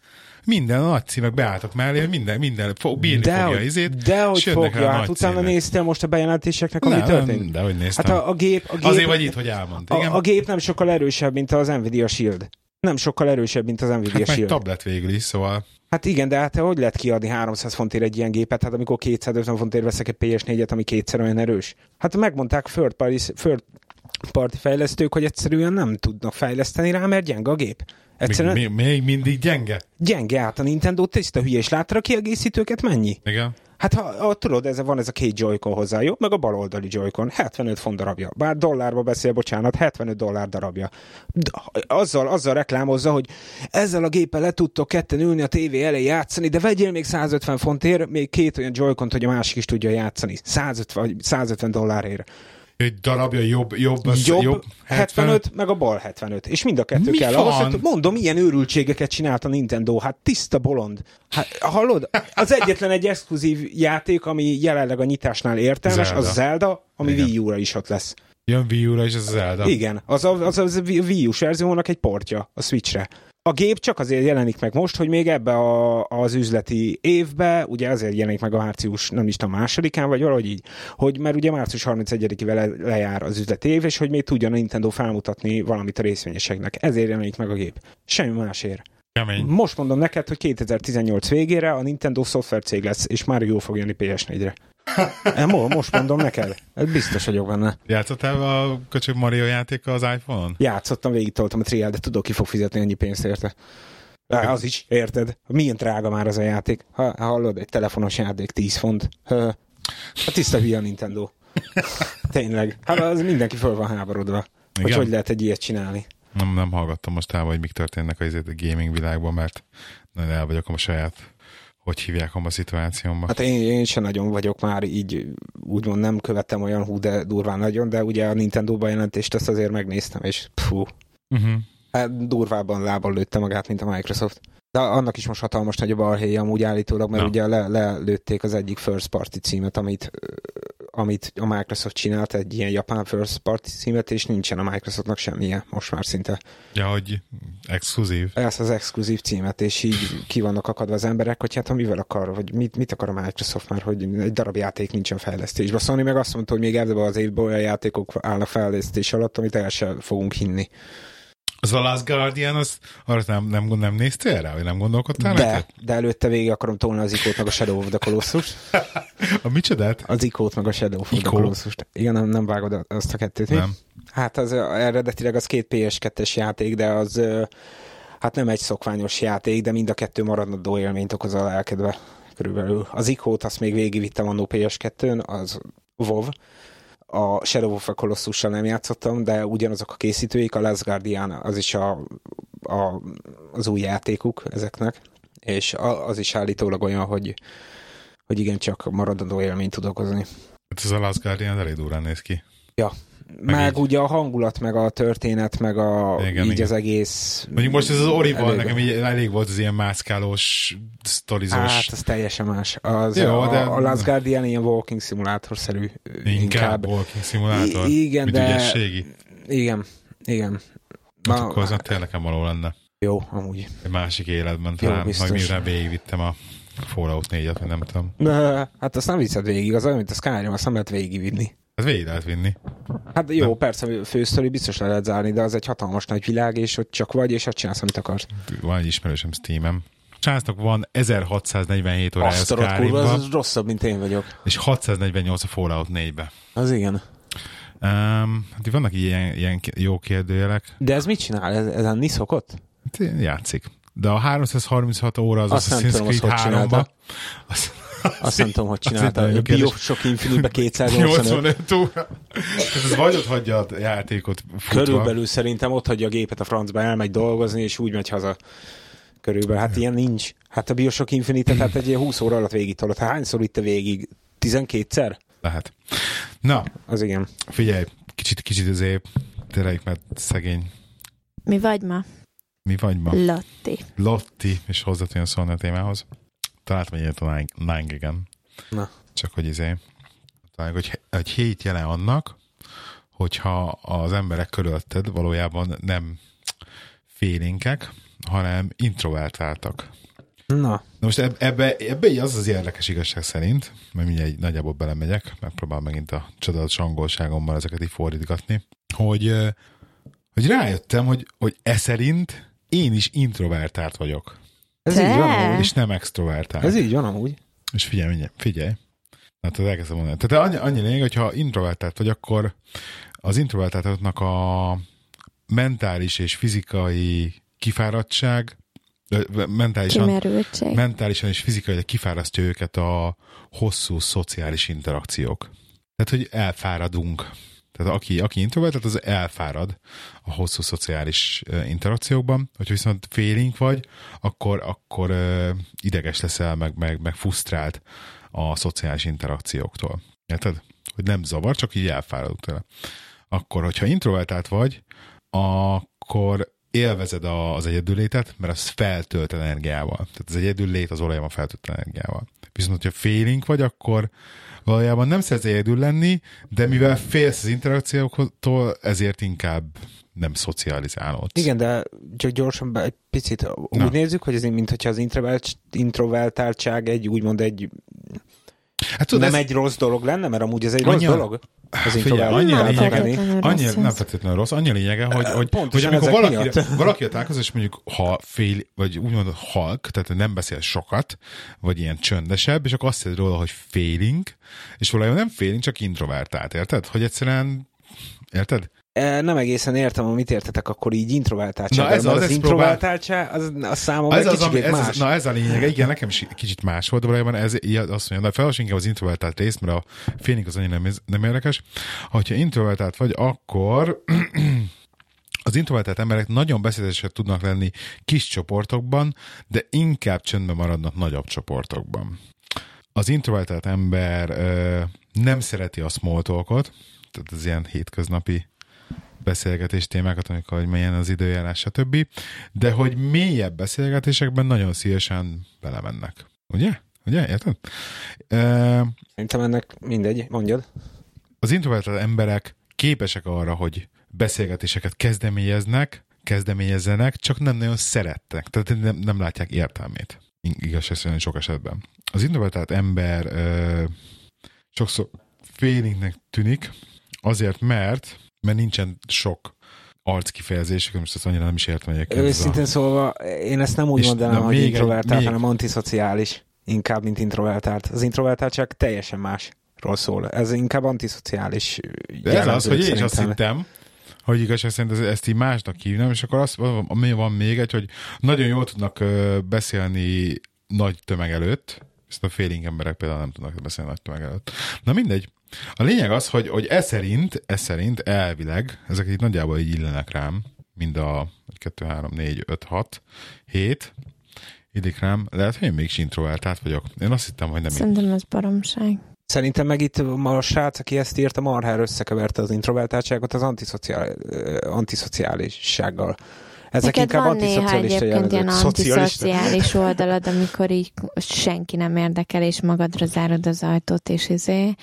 C: minden a nagy címek beálltak mellé, minden, minden fog, bírni
B: De,
C: fogja
B: hogy-
C: izét.
B: de hogy fogja, hát utána
C: címek.
B: néztél most a bejelentéseknek, ami
C: Nem,
B: történt?
C: nem, de hogy néztem.
B: Hát a, a, gép, a gép...
C: Azért vagy itt, hogy elmondta. Igen,
B: A, a gép nem sokkal erősebb, mint az Nvidia Shield. Nem sokkal erősebb, mint az Nvidia
C: hát
B: Shield.
C: tablet végül is, szóval
B: Hát igen, de hát hogy lehet kiadni 300 fontért egy ilyen gépet, hát amikor 250 fontért veszek egy PS4-et, ami kétszer olyan erős? Hát megmondták third party, third party fejlesztők, hogy egyszerűen nem tudnak fejleszteni rá, mert gyenge a gép. Egyszerűen
C: még, még, mindig gyenge.
B: gyenge hát a Nintendo tiszta hülye, és láttad a kiegészítőket mennyi?
C: Igen.
B: Hát ha, ha tudod, ez van ez a két Joy-Con hozzá, jó? Meg a baloldali Joy-Con, 75 font darabja. Bár dollárba beszél, bocsánat, 75 dollár darabja. D- azzal, azzal reklámozza, hogy ezzel a géppel le tudtok ketten ülni a tévé elé játszani, de vegyél még 150 fontért, még két olyan joy hogy a másik is tudja játszani. 150, vagy 150 dollárért.
C: Egy darabja jobb, jobb, az,
B: Jobb,
C: jobb
B: 75, meg a bal 75. És mind a kettő
C: Mi
B: kell.
C: van?
B: Ahhoz, hogy mondom, ilyen őrültségeket csinált a Nintendo. Hát tiszta bolond. Hát hallod? Az egyetlen egy exkluzív játék, ami jelenleg a nyitásnál értelmes,
C: Zelda.
B: az Zelda, ami
C: Igen.
B: Wii U-ra is ott lesz.
C: Jön Wii U-ra is az Zelda.
B: Igen, az a, az, a Wii U verziónak egy portja a Switchre. A gép csak azért jelenik meg most, hogy még ebbe a, az üzleti évbe, ugye azért jelenik meg a március, nem is tudom, másodikán, vagy valahogy így, hogy mert ugye március 31-ével le, lejár az üzleti év, és hogy még tudjon a Nintendo felmutatni valamit a részvényeseknek. Ezért jelenik meg a gép. Semmi másért.
C: Kemény.
B: Most mondom neked, hogy 2018 végére a Nintendo szoftvercég lesz, és már jó fog jönni PS4-re. Mo- Most mondom neked. Ez Biztos vagyok benne.
C: Játszottál a köcsög Mario játéka az iPhone-on?
B: Játszottam, végig toltam a triál, de tudok, ki fog fizetni ennyi pénzt érte. Az is, érted? Milyen drága már az a játék? Ha, hallod, egy telefonos játék 10 font. A tiszta hülye a Nintendo. Tényleg. Hát az mindenki föl van háborodva. Hogy
C: Igen?
B: hogy lehet egy ilyet csinálni.
C: Nem, nem hallgattam most el, hogy mik történnek a gaming világban, mert nagyon el vagyok a saját, hogy hívják a szituációmban.
B: Hát én, én sem nagyon vagyok már így, úgymond nem követtem olyan hú, de durván nagyon, de ugye a Nintendo bejelentést azt azért megnéztem, és fú,
C: Uh-huh.
B: hát durvábban lábbal lőtte magát, mint a Microsoft. De annak is most hatalmas nagy a balhéja amúgy állítólag, mert
C: Na.
B: ugye le, lelőtték az egyik first party címet, amit, amit a Microsoft csinált, egy ilyen japán first party címet, és nincsen a Microsoftnak semmije most már szinte.
C: Ja, hogy exkluzív.
B: Ezt az exkluzív címet, és így ki vannak akadva az emberek, hogy hát ha mivel akar, vagy mit, mit akar a Microsoft már, hogy egy darab játék nincsen fejlesztésben. Sony meg azt mondta, hogy még ebben az évben olyan játékok állnak fejlesztés alatt, amit el sem fogunk hinni.
C: Az a Last Guardian, az, arra nem, nem, nem néztél rá, vagy nem gondolkodtál
B: De,
C: neked?
B: de előtte végig akarom tolni az ikót meg a Shadow of the Colossus.
C: A micsodát?
B: Az ikót meg a Shadow of the
C: Ikó?
B: colossus Igen, nem, nem vágod azt a kettőt. mi?
C: Nem.
B: Hát az eredetileg az két PS2-es játék, de az hát nem egy szokványos játék, de mind a kettő maradandó élményt okoz a lelkedbe körülbelül. Az ikót azt még végigvittem annó PS2-n, az WoW, a Shadow of the Colossus-sal nem játszottam, de ugyanazok a készítőik, a Last Guardian az is a, a, az új játékuk ezeknek, és a, az is állítólag olyan, hogy hogy igen, csak maradandó élményt tud okozni.
C: Hát ez a Last Guardian elég durán néz ki.
B: Meg, meg
C: így.
B: ugye a hangulat, meg a történet, meg a,
C: Igen,
B: így
C: igen.
B: az egész...
C: Mondjuk most ez az Orival
B: elég-
C: nekem így elég volt az ilyen mászkálós, sztorizós.
B: Hát, az teljesen más. Az,
C: Jó,
B: a,
C: de-
B: a Last Guardian ilyen walking szimulátorszerű.
C: inkább,
B: inkább.
C: walking szimulátor.
B: I- igen,
C: Mint
B: de-
C: ügyességi.
B: Igen, igen.
C: Hát
B: Na,
C: akkor az tényleg nem való lenne.
B: jó, amúgy.
C: Egy másik életben
B: Jó,
C: talán,
B: biztos.
C: majd mire végigvittem a Fallout 4-et, vagy nem tudom.
B: De, hát azt nem viszed végig, az olyan, mint a Skyrim, azt nem lehet végigvinni.
C: Hát végig lehet vinni.
B: Hát jó,
C: Nem.
B: persze, fősztori biztos le lehet zárni, de az egy hatalmas nagy világ, és ott csak vagy, és ott csinálsz, amit akarsz.
C: Van egy ismerősöm Steam-em. Császnak van 1647 órája a
B: Azt tudod, kurva, az, rosszabb, mint én vagyok.
C: és 648 a Fallout 4-be.
B: Az igen.
C: Um, hát itt vannak ilyen, ilyen jó kérdőjelek.
B: De ez mit csinál? Ez, ez enni szokott?
C: Hát játszik. De a 336 óra az
B: Azt
C: Assassin's
B: azt
C: Creed
B: hogy csinálta.
C: 3-ba. Az,
B: Azt nem tudom, hogy csinálta. A. Bioshock Infinite-be 285.
C: 85 óra. Ez vagy ott hagyja a játékot futva.
B: Körülbelül szerintem ott hagyja a gépet a francba, elmegy dolgozni, és úgy megy haza. Körülbelül. Hát ilyen nincs. Hát a Bioshock Infinite-et hát egy ilyen 20 óra alatt végig tolott. Hányszor itt végig? 12-szer?
C: Lehet. Na,
B: Az igen.
C: figyelj, kicsit, kicsit azért tényleg, mert szegény.
A: Mi vagy ma?
C: Mi vagy ma?
A: Lotti.
C: Lotti, és hozzá tudjon szólni a témához. Találtam egy Nine- Nine Gag-en.
B: Na.
C: Csak hogy izé, talán, hogy egy hét jele annak, hogyha az emberek körülötted valójában nem félénkek, hanem introvertáltak.
B: Na,
C: Na most eb- ebbe, ebbe így az az érdekes igazság szerint, mert mindjárt egy nagyjából belemegyek, megpróbál megint a csodálatos angolságommal ezeket így fordítgatni, hogy, hogy rájöttem, hogy, hogy e szerint én is introvertált vagyok,
B: ez
A: Te?
B: így van amúgy.
C: és nem extrovertált.
B: Ez így van amúgy.
C: És figyelj, mindjárt, figyelj. Hát az elkezdem mondani. Tehát annyi, annyi lényeg, hogyha introvertált vagy, akkor az introvertáltaknak a mentális és fizikai kifáradtság, mentálisan,
A: Kimerültség.
C: mentálisan és fizikailag kifárasztja őket a hosszú szociális interakciók. Tehát, hogy elfáradunk. Tehát aki, aki introvertált, az elfárad a hosszú szociális interakciókban. Hogyha viszont félénk vagy, akkor, akkor ideges leszel, meg, meg, meg frusztrált a szociális interakcióktól. Érted? Hogy nem zavar, csak így elfáradunk tőle. Akkor, hogyha introvertált vagy, akkor élvezed az egyedüllétet, mert az feltölt energiával. Tehát az egyedüllét az olajban feltölt energiával. Viszont, hogyha félénk vagy, akkor valójában nem szeretsz egyedül lenni, de mivel félsz az interakcióktól, ezért inkább nem szocializálódsz.
B: Igen, de csak gyorsan be, egy picit úgy
C: Na.
B: nézzük, hogy ez mint hogyha az introvert, introvertáltság egy úgymond egy
C: Hát tudod,
B: nem
C: ez,
B: egy rossz dolog lenne, mert amúgy ez egy
C: Annyi
B: rossz dolog. Az
C: Figyelj, annyi a lényege, nem feltétlenül rossz, annyi a lényege, hogy, hogy, hogy
B: Pontosan
C: amikor
B: ezek
C: valaki,
B: miatt.
C: valaki találkozol, és mondjuk ha fél, vagy úgymond halk, tehát nem beszél sokat, vagy ilyen csöndesebb, és akkor azt hiszed róla, hogy féling, és valójában nem féling, csak introvertált, érted? Hogy egyszerűen, érted?
B: Nem egészen értem, amit értetek, akkor így introvertáltság.
C: Na ez az,
B: az
C: ezt
B: introvertáltság, az a számomra
C: Ez
B: egy
C: az, ami, ez,
B: más.
C: az, na ez a lényege, igen, nekem is kicsit más volt, de valójában ez azt mondja, de felolvas inkább az introvertált részt, mert a félig az annyira nem, nem érdekes. Ha introvertált vagy, akkor az introvertált emberek nagyon beszédesek tudnak lenni kis csoportokban, de inkább csöndben maradnak nagyobb csoportokban. Az introvertált ember ö, nem szereti a small talkot, tehát az ilyen hétköznapi beszélgetés témákat, amikor hogy milyen az időjárás, stb. De hogy mélyebb beszélgetésekben nagyon szívesen belemennek. Ugye? Ugye? Érted? Ö,
B: Szerintem ennek mindegy, mondjad.
C: az introvertált emberek képesek arra, hogy beszélgetéseket kezdeményeznek, kezdeményezzenek, csak nem nagyon szeretnek, tehát nem, nem látják értelmét. Ig- Igazság szerint sok esetben. Az introvertált ember ö, sokszor félingnek tűnik, azért mert, mert nincsen sok arckifejezésük, most ezt annyira nem is értem egyébként. ez a-
B: Őszintén szólva, én ezt nem úgy
C: És
B: mondanám, hogy introvertált,
C: még-
B: hanem antiszociális. Inkább, mint introvertált. Az introvertáltság teljesen másról szól. Ez inkább antiszociális
C: De ez az, hogy én is azt hittem, hogy igazság szerint ez- ezt így másnak hívnám, és akkor azt, ami van még egy, hogy nagyon jól tudnak beszélni nagy tömeg előtt, ezt a félénk emberek például nem tudnak beszélni nagy tömeg előtt. Na mindegy. A lényeg az, hogy, hogy ez szerint, ez szerint elvileg, ezek itt nagyjából így illenek rám, mind a 2, 3, 4, 5, 6, 7, illik rám. Lehet, hogy én mégis introvertált vagyok. Én azt hittem, hogy nem
A: Szerintem ez baromság.
B: Szerintem meg itt a srác, aki ezt írta, marhára összekeverte az introvertáltságot az antiszociál, antiszociálissággal. Ezek
A: Neked
B: inkább
A: van néha egyébként ilyen antiszociális oldalad, amikor így senki nem érdekel, és magadra zárod az ajtót, és izé,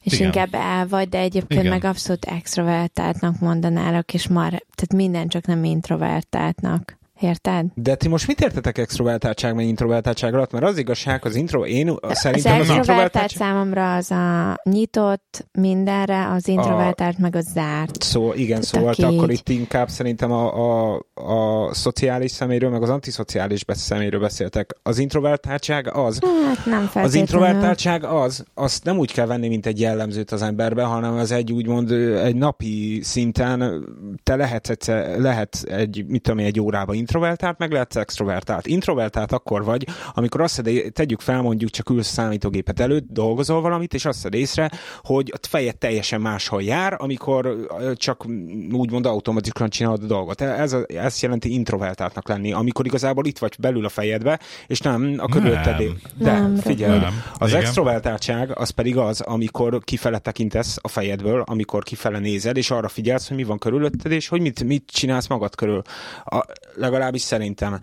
A: és
C: Igen.
A: inkább el vagy, de egyébként
C: Igen.
A: meg abszolút extrovertáltnak mondanálok, és mar, tehát minden csak nem introvertáltnak. Érted?
B: De ti most mit értetek extrovertáltság, meg introvertáltság alatt? Mert az igazság, az intro, én
A: Az
B: szerintem az
A: extrovertált
B: introvertáltság...
A: számomra az a nyitott mindenre, az introvertált meg az zárt.
B: Szó, igen,
A: Tehát
B: szóval akkor itt inkább szerintem a, a, a szociális személyről, meg az antiszociális személyről beszéltek. Az introvertáltság az,
A: Hát nem
B: az
A: feltétlenül.
B: introvertáltság az, azt nem úgy kell venni, mint egy jellemzőt az emberbe, hanem az egy úgymond egy napi szinten te lehetsz, egyszer, lehet egy, mit tudom én, egy órába introvertált, meg lehetsz extrovertált. Introvertált akkor vagy, amikor azt szed, tegyük fel, mondjuk csak ülsz a számítógépet előtt, dolgozol valamit, és azt szed észre, hogy a fejed teljesen máshol jár, amikor csak úgymond automatikusan csinálod a dolgot. Ez, a, ez jelenti introvertáltnak lenni, amikor igazából itt vagy belül a fejedbe, és nem a körülötted. De
A: Nem,
B: figyelj,
C: Nem.
B: az
C: Igen.
B: extrovertáltság az pedig az, amikor kifele tekintesz a fejedből, amikor kifele nézed, és arra figyelsz, hogy mi van körülötted, és hogy mit, mit csinálsz magad körül. A, legalábbis szerintem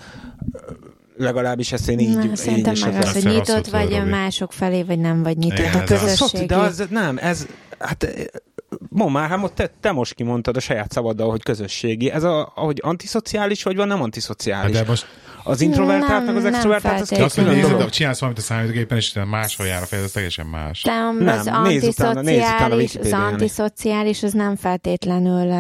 B: legalábbis ezt én így,
A: Na,
B: így
A: szerintem meg az, hogy nyitott vagy
C: Robi.
A: mások felé, vagy nem vagy nyitott
C: Igen,
A: a közösségi.
B: de az nem, ez, hát eh, mondd már, hát te, te most kimondtad a saját szabaddal, hogy közösségi. Ez a, ahogy antiszociális vagy van, nem
C: Hát
B: antiszociális.
C: de most
B: Az introvertált, meg az extrovertált, az két
C: azt, hogy
B: külön
C: nézed,
B: dolog.
C: csinálsz valamit a számítógépen, és máshol jár a fejed, az teljesen más.
A: Nem,
B: Nem,
A: az antiszociális, az antiszociális az nem feltétlenül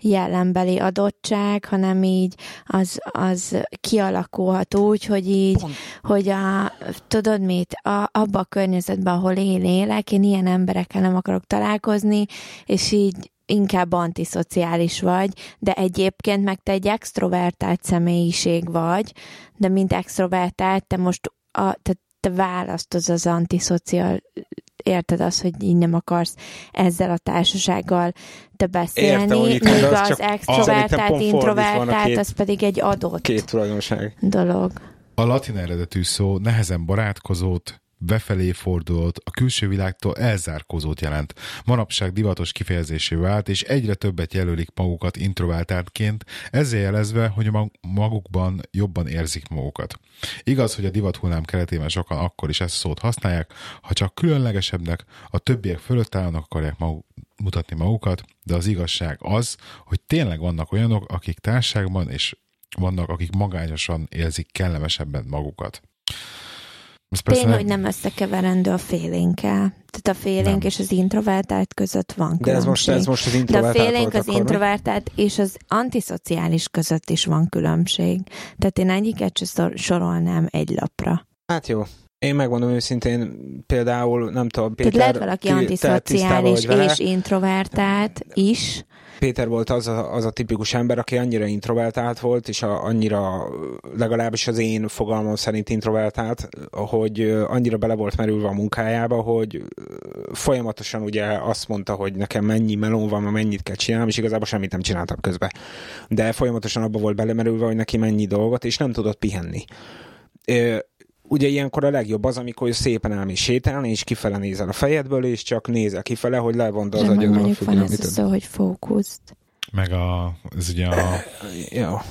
A: jellembeli adottság, hanem így az, az kialakulhat úgy, hogy így,
B: Pont.
A: hogy a, tudod mit, a, abba a környezetben, ahol én élek, én ilyen emberekkel nem akarok találkozni, és így inkább antiszociális vagy, de egyébként meg te egy extrovertált személyiség vagy, de mint extrovertált, te most a, te, te választod az antiszociál, érted azt, hogy így nem akarsz ezzel a társasággal te beszélni,
B: Értem,
A: míg az
B: szerintem
A: extrovertált, introvertált,
B: két-
A: az pedig egy adott
B: Két tulajdonság.
A: dolog.
C: A latin eredetű szó nehezen barátkozót, befelé fordulót, a külső világtól elzárkózót jelent. Manapság divatos kifejezésé vált, és egyre többet jelölik magukat introvertáltként, ezzel jelezve, hogy mag- magukban jobban érzik magukat. Igaz, hogy a divat hullám keretében sokan akkor is ezt szót használják, ha csak különlegesebbnek, a többiek fölött állnak akarják maguk, mutatni magukat, de az igazság az, hogy tényleg vannak olyanok, akik társágban és vannak, akik magányosan érzik kellemesebben magukat. Ez
A: Tény, hogy nem összekeverendő a félénkkel. Tehát a félénk
C: Nem.
A: és az introvertált között van
B: De ez most,
A: különbség.
B: ez most az
A: De a
B: introvertált
A: félénk, az
B: mi?
A: introvertált és az antiszociális között is van különbség. Tehát én egyiket se szor- sorolnám egy lapra.
B: Hát jó. Én megmondom őszintén, például, nem tudom,
A: Tehát
B: Péter,
A: lehet valaki
B: tisztában
A: antiszociális és introvertált is.
B: Péter volt az a, az a tipikus ember, aki annyira introvertált volt, és a, annyira, legalábbis az én fogalmam szerint introvertált, hogy annyira bele volt merülve a munkájába, hogy folyamatosan ugye azt mondta, hogy nekem mennyi melón van, mennyit kell csinálnom, és igazából semmit nem csináltam közben. De folyamatosan abba volt belemerülve, hogy neki mennyi dolgot, és nem tudott pihenni. Ugye ilyenkor a legjobb az, amikor szépen elmész sétálni, és kifele nézel a fejedből, és csak nézel kifele, hogy levonda az
A: Nem,
B: agyadról a
A: mondjuk van ez a
B: függőt.
A: szó, hogy fókuszt.
C: Meg a, ez ugye a,
B: Jó.
A: Az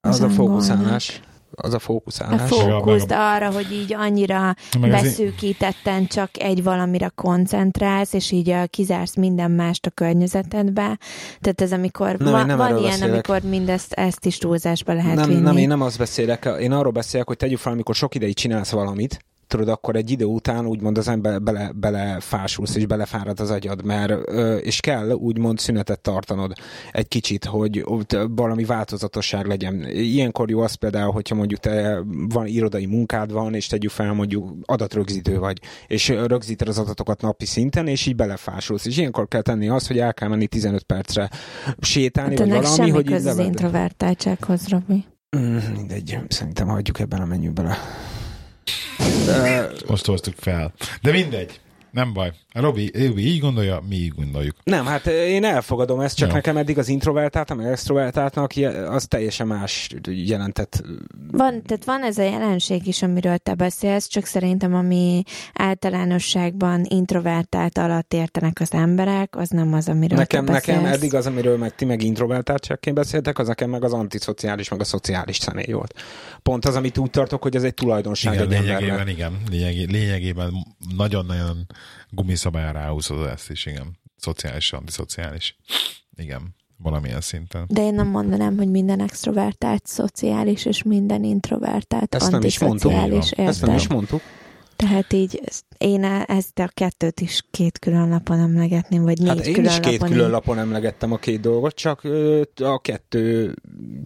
B: Az a
A: angolnak.
B: fókuszálás. Az a fókuszálás.
C: A-
A: fókuszt arra, hogy így annyira
C: meg
A: beszűkítetten csak egy valamire koncentrálsz, és így uh, kizársz minden mást a környezetedbe. Tehát ez amikor,
B: Nem,
A: van,
B: nem
A: van ilyen,
B: beszélek.
A: amikor mindezt ezt is túlzásba lehet
B: nem,
A: vinni.
B: nem, én nem azt beszélek, én arról beszélek, hogy tegyük fel, amikor sok ideig csinálsz valamit, tudod, akkor egy idő után úgymond az ember bele, belefásulsz, és belefárad az agyad, mert, és kell úgymond szünetet tartanod egy kicsit, hogy valami változatosság legyen. Ilyenkor jó az például, hogyha mondjuk te van irodai munkád van, és tegyük fel mondjuk adatrögzítő vagy, és rögzíted az adatokat napi szinten, és így belefásulsz. És ilyenkor kell tenni azt, hogy el kell menni 15 percre sétálni,
A: Hát
B: vagy valami,
A: semmi
B: hogy
A: köz az introvertáltsághoz, Robi.
B: Mm, mindegy, szerintem hagyjuk ebben a menjünk bele.
C: Most hoztuk fel. De mindegy. Nem baj. Robi, Robi így gondolja, mi így gondoljuk.
B: nem, hát én elfogadom ezt, csak
C: Jó.
B: nekem eddig az introvertáltam, meg extrovertáltnak az teljesen más jelentett.
A: Van, tehát van ez a jelenség is, amiről te beszélsz, csak szerintem ami általánosságban introvertált alatt értenek az emberek, az nem az, amiről
B: Nekem,
A: te beszélsz.
B: nekem eddig az, amiről meg ti meg introvertáltságként beszéltek, az nekem meg az antiszociális, meg a szociális személy volt. Pont az, amit úgy tartok, hogy ez egy tulajdonság
C: Igen,
B: egy
C: lényegében, igen. Lényegi, lényegében nagyon-nagyon gumiszabályán ráhúzod ezt is, igen. Szociális, antiszociális. Igen, valamilyen szinten.
A: De én nem mondanám, hogy minden extrovertált szociális, és minden introvertált
B: Ezt nem
A: antiszociális,
C: van.
B: Ezt nem is mondtuk.
A: Tehát így én e- ezt a kettőt is két külön lapon emlegetném, vagy négy
B: Hát én
A: külön
B: is két
A: lapon.
B: külön lapon emlegettem a két dolgot, csak a kettő,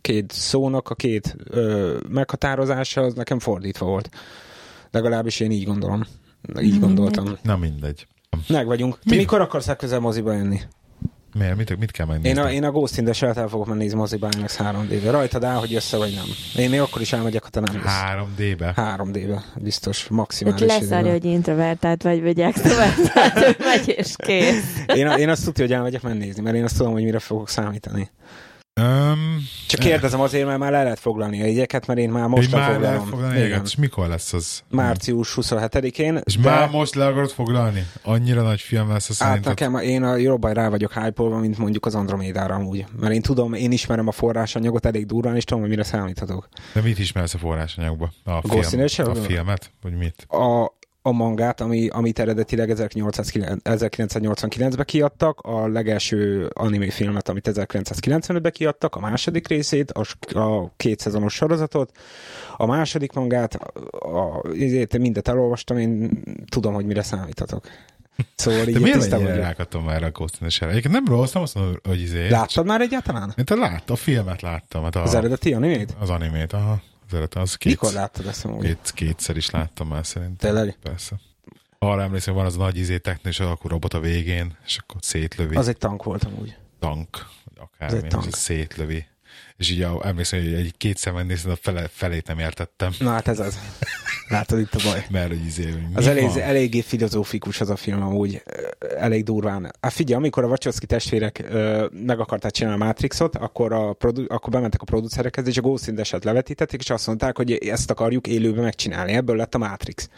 B: két szónak a két ö, meghatározása az nekem fordítva volt. Legalábbis én így gondolom. Így
A: Mindegy.
B: gondoltam.
C: Na mindegy.
B: Meg vagyunk. Ti
C: Mi?
B: mikor akarsz legközelebb moziba jönni?
C: Miért? Mit, mit kell megnézni?
B: Én a, én a Ghost in the Shell-t el fogok menni moziba IMAX 3D-be. Rajtad áll, hogy jössz vagy nem. Én még akkor is elmegyek, ha te nem jössz.
C: 3D-be.
B: 3D-be. Biztos, maximális.
A: leszarja,
B: időben.
A: hogy introvertált vagy, vagy extrovertált, megy és kész.
B: Én, én azt tudja, hogy elmegyek menni nézni, mert én azt tudom, hogy mire fogok számítani.
C: Um,
B: Csak kérdezem azért, mert már le lehet foglalni a jegyeket, mert én már most
C: most már
B: lefoglalom.
C: lefoglalni
B: Igen.
C: jegyet? És mikor lesz az?
B: Március 27-én.
C: És
B: de-
C: már most le akarod foglalni? Annyira nagy film lesz a
B: Hát
C: szerinted?
B: nekem, én a jobban rá vagyok hype mint mondjuk az Andromédára amúgy. Mert én tudom, én ismerem a forrásanyagot elég durván, és tudom, hogy mire számíthatok.
C: De mit ismersz a forrásanyagba? A,
B: in
C: film, a filmet? Vagy mit?
B: A, a mangát, ami, amit eredetileg 1989-ben kiadtak, a legelső anime filmet, amit 1995-ben kiadtak, a második részét, a, a két szezonos sorozatot, a második mangát, a, a, ezért mindet elolvastam, én tudom, hogy mire számítatok. Szóval így
C: miért
B: tisztában vagyok.
C: rákattam már a Ghost? Egyébként nem rossz, nem azt mondom, hogy izé.
B: Láttad már egyáltalán?
C: Én te láttam, a filmet láttam. Hát a,
B: Az eredeti animét?
C: Az animét, aha. Az eredeti, az két,
B: Mikor láttad ezt amúgy?
C: két, kétszer is láttam már szerintem.
B: Tényleg?
C: Persze. Arra emlékszem, van az a nagy izé technés alakú robot a végén, és akkor szétlövi.
B: Az egy tank volt amúgy.
C: tank, akármi,
B: egy
C: és
B: tank.
C: szétlövi. És így emlékszem, hogy egy két szemben néztem, a fele, felét nem értettem.
B: Na hát ez az. Látod itt a baj.
C: Mert hogy izé,
B: Az elég,
C: van?
B: eléggé filozófikus az a film amúgy, ö, elég durván. Hát figyelj, amikor a Wachowski testvérek ö, meg akarták csinálni a Matrixot, akkor, a produ- akkor bementek a producerekhez, és a Ghost in the levetítették, és azt mondták, hogy ezt akarjuk élőben megcsinálni. Ebből lett a Matrix.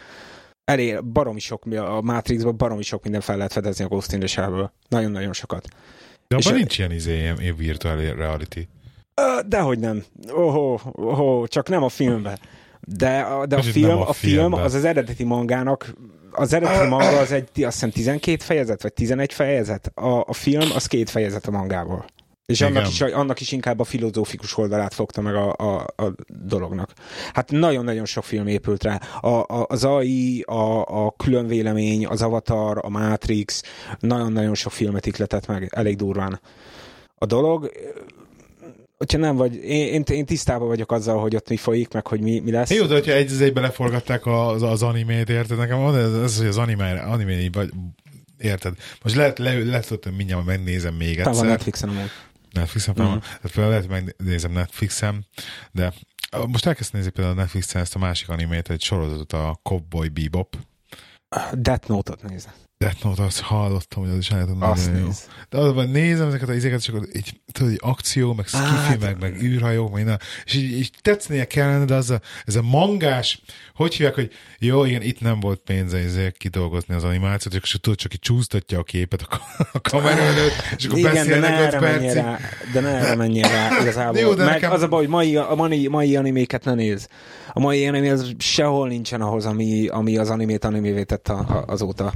B: Elég, baromi sok, a Matrixban baromi sok minden fel lehet fedezni a Ghost in the Shell-ből. Nagyon-nagyon sokat.
C: De abban nincs ilyen izé, ilyen virtual reality.
B: Dehogy nem. Oho, oho, csak nem a filmben. De, a- de a film,
C: a
B: a film az az eredeti mangának, az eredeti manga az egy, azt hiszem 12 fejezet, vagy 11 fejezet. A, a film az két fejezet a mangából. És
C: Igen.
B: annak is, annak is inkább a filozófikus oldalát fogta meg a, a, a dolognak. Hát nagyon-nagyon sok film épült rá. A, a, az AI, a, a különvélemény, az Avatar, a Matrix, nagyon-nagyon sok filmet ikletett meg, elég durván. A dolog, hogyha nem vagy, én, én, én tisztában vagyok azzal, hogy ott mi folyik, meg hogy mi, mi lesz.
C: Jó, de hogyha egy az egybe leforgatták az, az animét, érted? Nekem van ez, ez hogy az anime, anime vagy, érted? Most lehet, le, lehet, hogy mindjárt megnézem még
B: Talán van
C: egyszer.
B: Netflixen amúgy.
C: Netflixen,
B: Mhm.
C: mm. tehát például lehet, megnézem Netflixen, de most elkezdtem nézni például a Netflixen ezt a másik animét, egy sorozatot, a Cowboy Bebop.
B: Death Note-ot nézd.
C: Death Note, azt hallottam, hogy az is állítom
B: Azt
C: nagyon jó. De azban nézem ezeket az izéket, és akkor így, tudod, így akció, meg skifi,
B: Hát-
C: meg, meg űrhajók, meg minden, és így, így tetszenie kellene, de az a, ez a mangás, hogy hívják, hogy jó, igen, itt nem volt pénze ezért kidolgozni az animációt, és tudod, csak így csúsztatja a képet a, a kamera előtt, és akkor
B: Igen, de ne
C: beszélnek
B: erre menjél
C: percig.
B: rá, de ne erre menjél rá igazából.
C: Jó, de
B: Meg
C: nekem-
B: az a baj, hogy mai, a mai, mai animéket ne néz. A mai animé az sehol nincsen ahhoz, ami, ami az animét animévé tett a, a, azóta.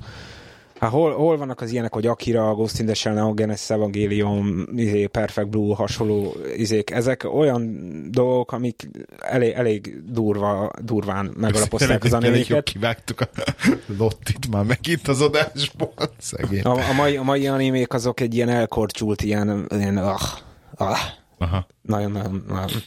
B: Hát hol, hol vannak az ilyenek, hogy Akira, Ghost in the Shell, Neon Genesis Evangelion, izé, Perfect Blue, hasonló izék, ezek olyan dolgok, amik elég, elég durva, durván megalapozták az animéket.
C: Kivágtuk a Lottit már megint az adásból, szegény.
B: A, a, mai, a mai animék azok egy ilyen elkorcsult, ilyen, ilyen ah, ah,
C: Aha.
B: nagyon-nagyon... nagyon-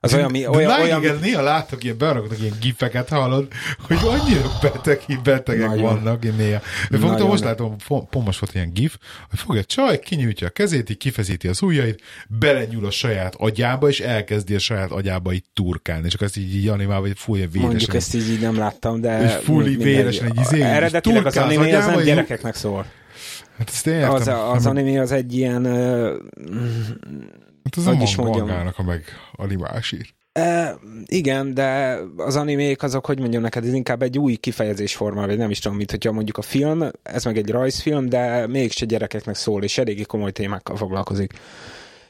B: Az olyan, mi,
C: De
B: olyan,
C: olyan,
B: olyan,
C: igen, néha látok ilyen, beraknak ilyen gifeket, hallod, hogy annyira beteg, betegek
B: Nagyon.
C: vannak, én néha. Fogtam,
B: Nagyon.
C: most látom, most volt ilyen gif, hogy fogja a csaj, kinyújtja a kezét, így kifeszíti az ujjait, belenyúl a saját agyába, és elkezdi a saját agyába így turkálni, és akkor ezt így, így animálva, hogy fújja véresen.
B: mondjuk ezt így, így nem láttam, de...
C: És
B: mindegy.
C: véresen egy izé,
B: Eredetileg az animé az nem gyerekeknek szól.
C: Hát ezt értem.
B: Az, az animé az egy ilyen...
C: hát az a
B: hogy is mondjam.
C: mangának a meg animásír.
B: E, igen, de az animék azok, hogy mondjam neked, ez inkább egy új kifejezésforma, vagy nem is tudom, mint hogyha mondjuk a film, ez meg egy rajzfilm, de mégse gyerekeknek szól, és eléggé komoly témákkal foglalkozik.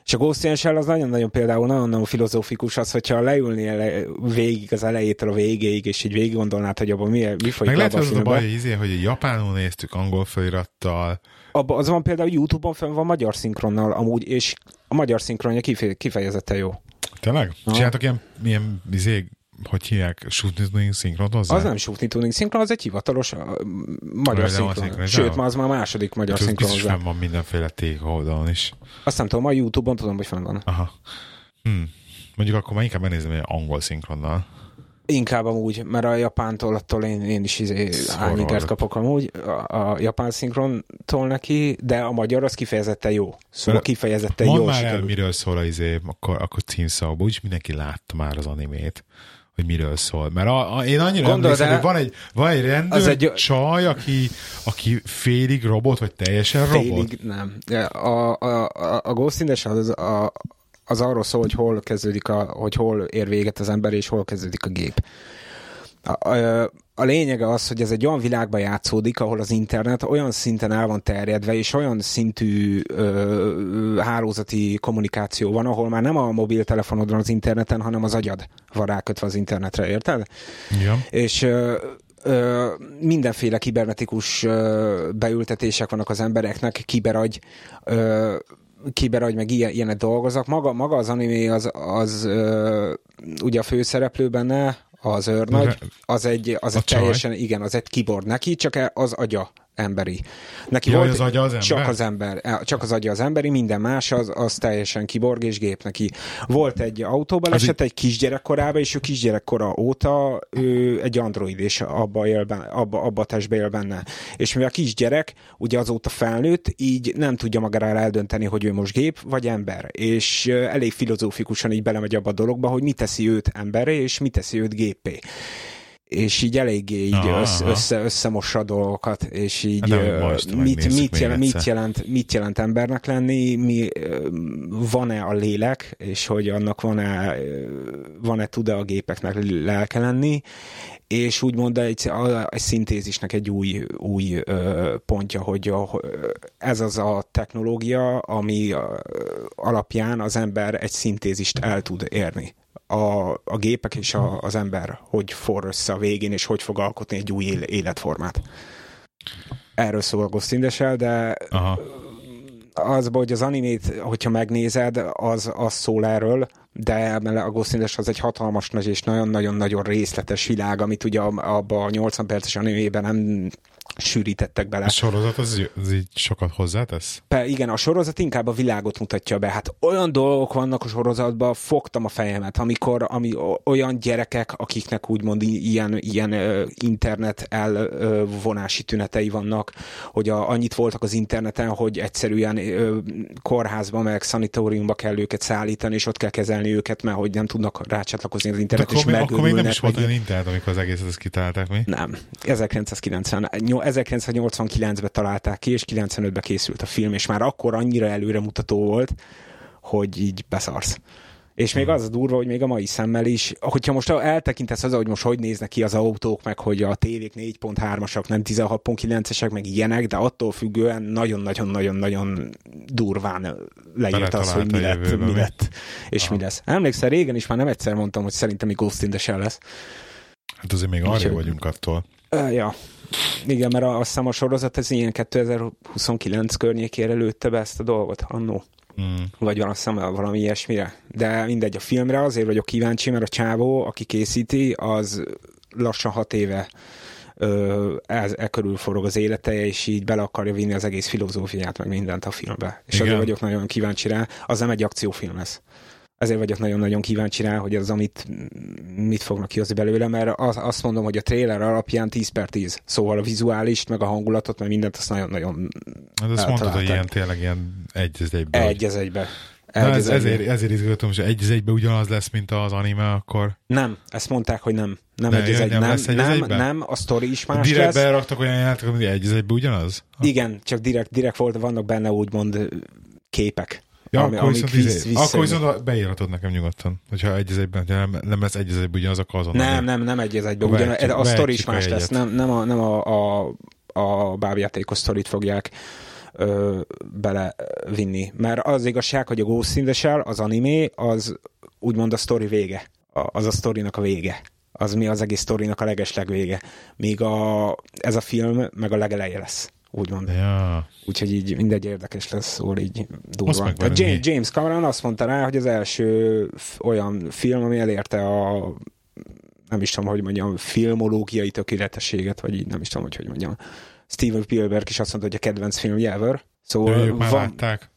B: És a Ghost in Shell az nagyon-nagyon például nagyon-nagyon filozófikus az, hogyha leülnél le- végig az elejétől a végéig, és így végig gondolnád, hogy abban mi, mi folyik
C: Meg lehet, az a baj, izé, hogy japánul néztük angol felirattal,
B: Abba, az van például YouTube-on fönn van magyar szinkronnal amúgy, és a magyar szinkronja kife- kifejezetten jó.
C: Tényleg?
B: Aha.
C: Csináltak ilyen, ilyen izé, hogy hívják, shooting szinkront hozzá?
B: Az nem Shootni Tuning szinkron, az egy hivatalos a, magyar
C: Vagy
B: szinkron.
C: szinkronizálva?
B: Sőt, ma az már második magyar
C: Úgyhogy
B: szinkron
C: biztos fenn van mindenféle tég oldalon is.
B: Azt nem tudom, a YouTube-on tudom, hogy fenn van.
C: Aha. Hm. Mondjuk akkor már inkább megnézem egy angol szinkronnal.
B: Inkább amúgy, mert a japántól attól én, én is izé
C: vagyok.
B: kapok amúgy a, a japán szinkrontól neki, de a magyar az kifejezetten jó. Szóval kifejezetten jó
C: már el,
B: sikerült.
C: miről szól a izé, akkor, akkor címszavakban, úgyis mindenki látta már az animét hogy miről szól. Mert a, a, én annyira
B: Gondold
C: emlékszem,
B: el-
C: hogy van egy, van egy rendőr,
B: Az egy...
C: csaj, aki, aki félig robot, vagy teljesen robot.
B: Félig nem. A, a, a, a Ghost in the Shell az, a, az arról szól, hogy hol kezdődik, a, hogy hol ér véget az ember, és hol kezdődik a gép. A, a, a lényege az, hogy ez egy olyan világban játszódik, ahol az internet olyan szinten el van terjedve, és olyan szintű ö, hálózati kommunikáció van, ahol már nem a mobiltelefonod van az interneten, hanem az agyad van rákötve az internetre, érted?
C: Ja.
B: És ö, ö, mindenféle kibernetikus ö, beültetések vannak az embereknek, kiberagy, ö, kiberagy, meg ilyen, ilyenek dolgoznak. Maga, maga az anime az, az ö, ugye a főszereplő benne, az őrnagy, az egy, az
C: A
B: egy
C: csaj.
B: teljesen, igen, az egy kibor neki, csak e- az agya emberi. Neki
C: Jaj,
B: volt,
C: az agya az ember?
B: Csak az ember, e, csak az agya az emberi, minden más az, az teljesen kiborg és gép neki. Volt egy autóbaleset egy kisgyerekkorában, és ő kisgyerekkora óta ő egy android, és abba, él benne, abba, abba a testbe él benne. És mivel a kisgyerek ugye azóta felnőtt, így nem tudja magára eldönteni, hogy ő most gép vagy ember. És elég filozófikusan így belemegy abba a dologba, hogy mi teszi őt emberre, és mi teszi őt gépé és így eléggé így
C: Aha,
B: össze,
C: aha.
B: össze, összemossa a dolgokat, és így
C: Hát nem, most
B: mit, mit, jelent, mit, jelent, mit jelent embernek lenni, mi, van-e a lélek, és hogy annak van-e, van-e tud-e a gépeknek lelke lenni, és úgymond egy, a- egy szintézisnek egy új, új ö, pontja, hogy a, ez az a technológia, ami ö, alapján az ember egy szintézist el tud érni. A, a gépek és a, az ember hogy for össze a végén, és hogy fog alkotni egy új él- életformát. Erről szól a Ghost in the Shell, de
C: Aha.
B: az, hogy az animét, hogyha megnézed, az, az szól erről, de a Ghost in the Shell az egy hatalmas nagy és nagyon-nagyon-nagyon részletes világ, amit ugye abban a 80 perces animében nem sűrítettek bele.
C: A sorozat az, az így sokat hozzátesz?
B: Pe, igen, a sorozat inkább a világot mutatja be. Hát olyan dolgok vannak a sorozatban, fogtam a fejemet, amikor ami, olyan gyerekek, akiknek úgymond ilyen, ilyen internet elvonási tünetei vannak, hogy a, annyit voltak az interneten, hogy egyszerűen ö, kórházba meg szanitóriumba kell őket szállítani, és ott kell kezelni őket, mert hogy nem tudnak rácsatlakozni az
C: De
B: internet, és
C: akkor még nem is volt olyan internet, amikor az egészet ezt kitalálták mi?
B: nem. 1990, nyol- 1989-ben találták ki, és 95-ben készült a film, és már akkor annyira előremutató volt, hogy így beszarsz. És még az a durva, hogy még a mai szemmel is, hogyha most eltekintesz az, hogy most hogy néznek ki az autók, meg hogy a tévék 4.3-asak, nem 16.9-esek, meg ilyenek, de attól függően nagyon-nagyon-nagyon-nagyon durván leírt az, hogy mi lett, mi
C: mi?
B: lett, és mi lesz. Emlékszel, régen is már nem egyszer mondtam, hogy szerintem még Ghost in the Shell lesz.
C: Hát azért még arra vagyunk attól.
B: Uh, ja. Igen, mert a- azt hiszem a sorozat ez ilyen 2029 környékére lőtte be ezt a dolgot annó.
C: Mm.
B: Vagy van azt hiszem valami ilyesmire. De mindegy, a filmre azért vagyok kíváncsi, mert a csávó, aki készíti, az lassan hat éve ö, ez, e körül forog az élete, és így bele akarja vinni az egész filozófiát, meg mindent a filmbe. És
C: Igen.
B: azért vagyok nagyon kíváncsi rá. Az nem egy akciófilm lesz. Ezért vagyok nagyon-nagyon kíváncsi rá, hogy az, amit mit fognak kihozni belőle, mert az, azt mondom, hogy a trailer alapján 10 per 10. Szóval a vizuális, meg a hangulatot, meg mindent, azt nagyon-nagyon
C: Hát azt mondtad, hogy ilyen tényleg ilyen egy az egyben.
B: egy az egybe.
C: Na,
B: Egy
C: ez,
B: egybe.
C: ezért, ezért izgultam, hogy egy az egyben ugyanaz lesz, mint az anime, akkor
B: Nem, ezt mondták, hogy nem. Nem,
C: Ne,
B: egy az egy,
C: nem
B: nem,
C: egy
B: nem, nem, a sztori is más
C: direkt
B: lesz.
C: beraktak olyan játékot, hogy egy az egyben ugyanaz?
B: Igen, csak direkt, direkt volt, vannak benne úgymond képek.
C: Ja,
B: ami-
C: akkor, viszont,
B: visz-
C: izé,
B: vissza-
C: akkor viszont beírhatod nekem nyugodtan, hogyha egy az egyben, hogyha nem, nem lesz egy az egyben ugyanaz, akkor azonnal.
B: Nem, nem, nem egy az egyben. Ugyan, a sztori is
C: a
B: más lesz. Nem, nem, a, nem a, a, a bábjátékos sztorit fogják ö, belevinni. Mert az igazság, hogy a Ghost in the Shell, az animé, az úgymond a sztori vége. A, az a sztorinak a vége. Az mi az egész sztorinak a legesleg vége. Míg a, ez a film meg a legeleje lesz. Úgymond.
C: Ja,
B: Úgyhogy így mindegy érdekes lesz, szóval így durva. Tehát James? James Cameron azt mondta rá, hogy az első olyan film, ami elérte a nem is tudom, hogy mondjam, filmológiai tökéletességet, vagy így nem is tudom, hogy hogy mondjam. Steven Spielberg is azt mondta, hogy a kedvenc film ever. Szóval
C: ők már
B: van,
C: látták.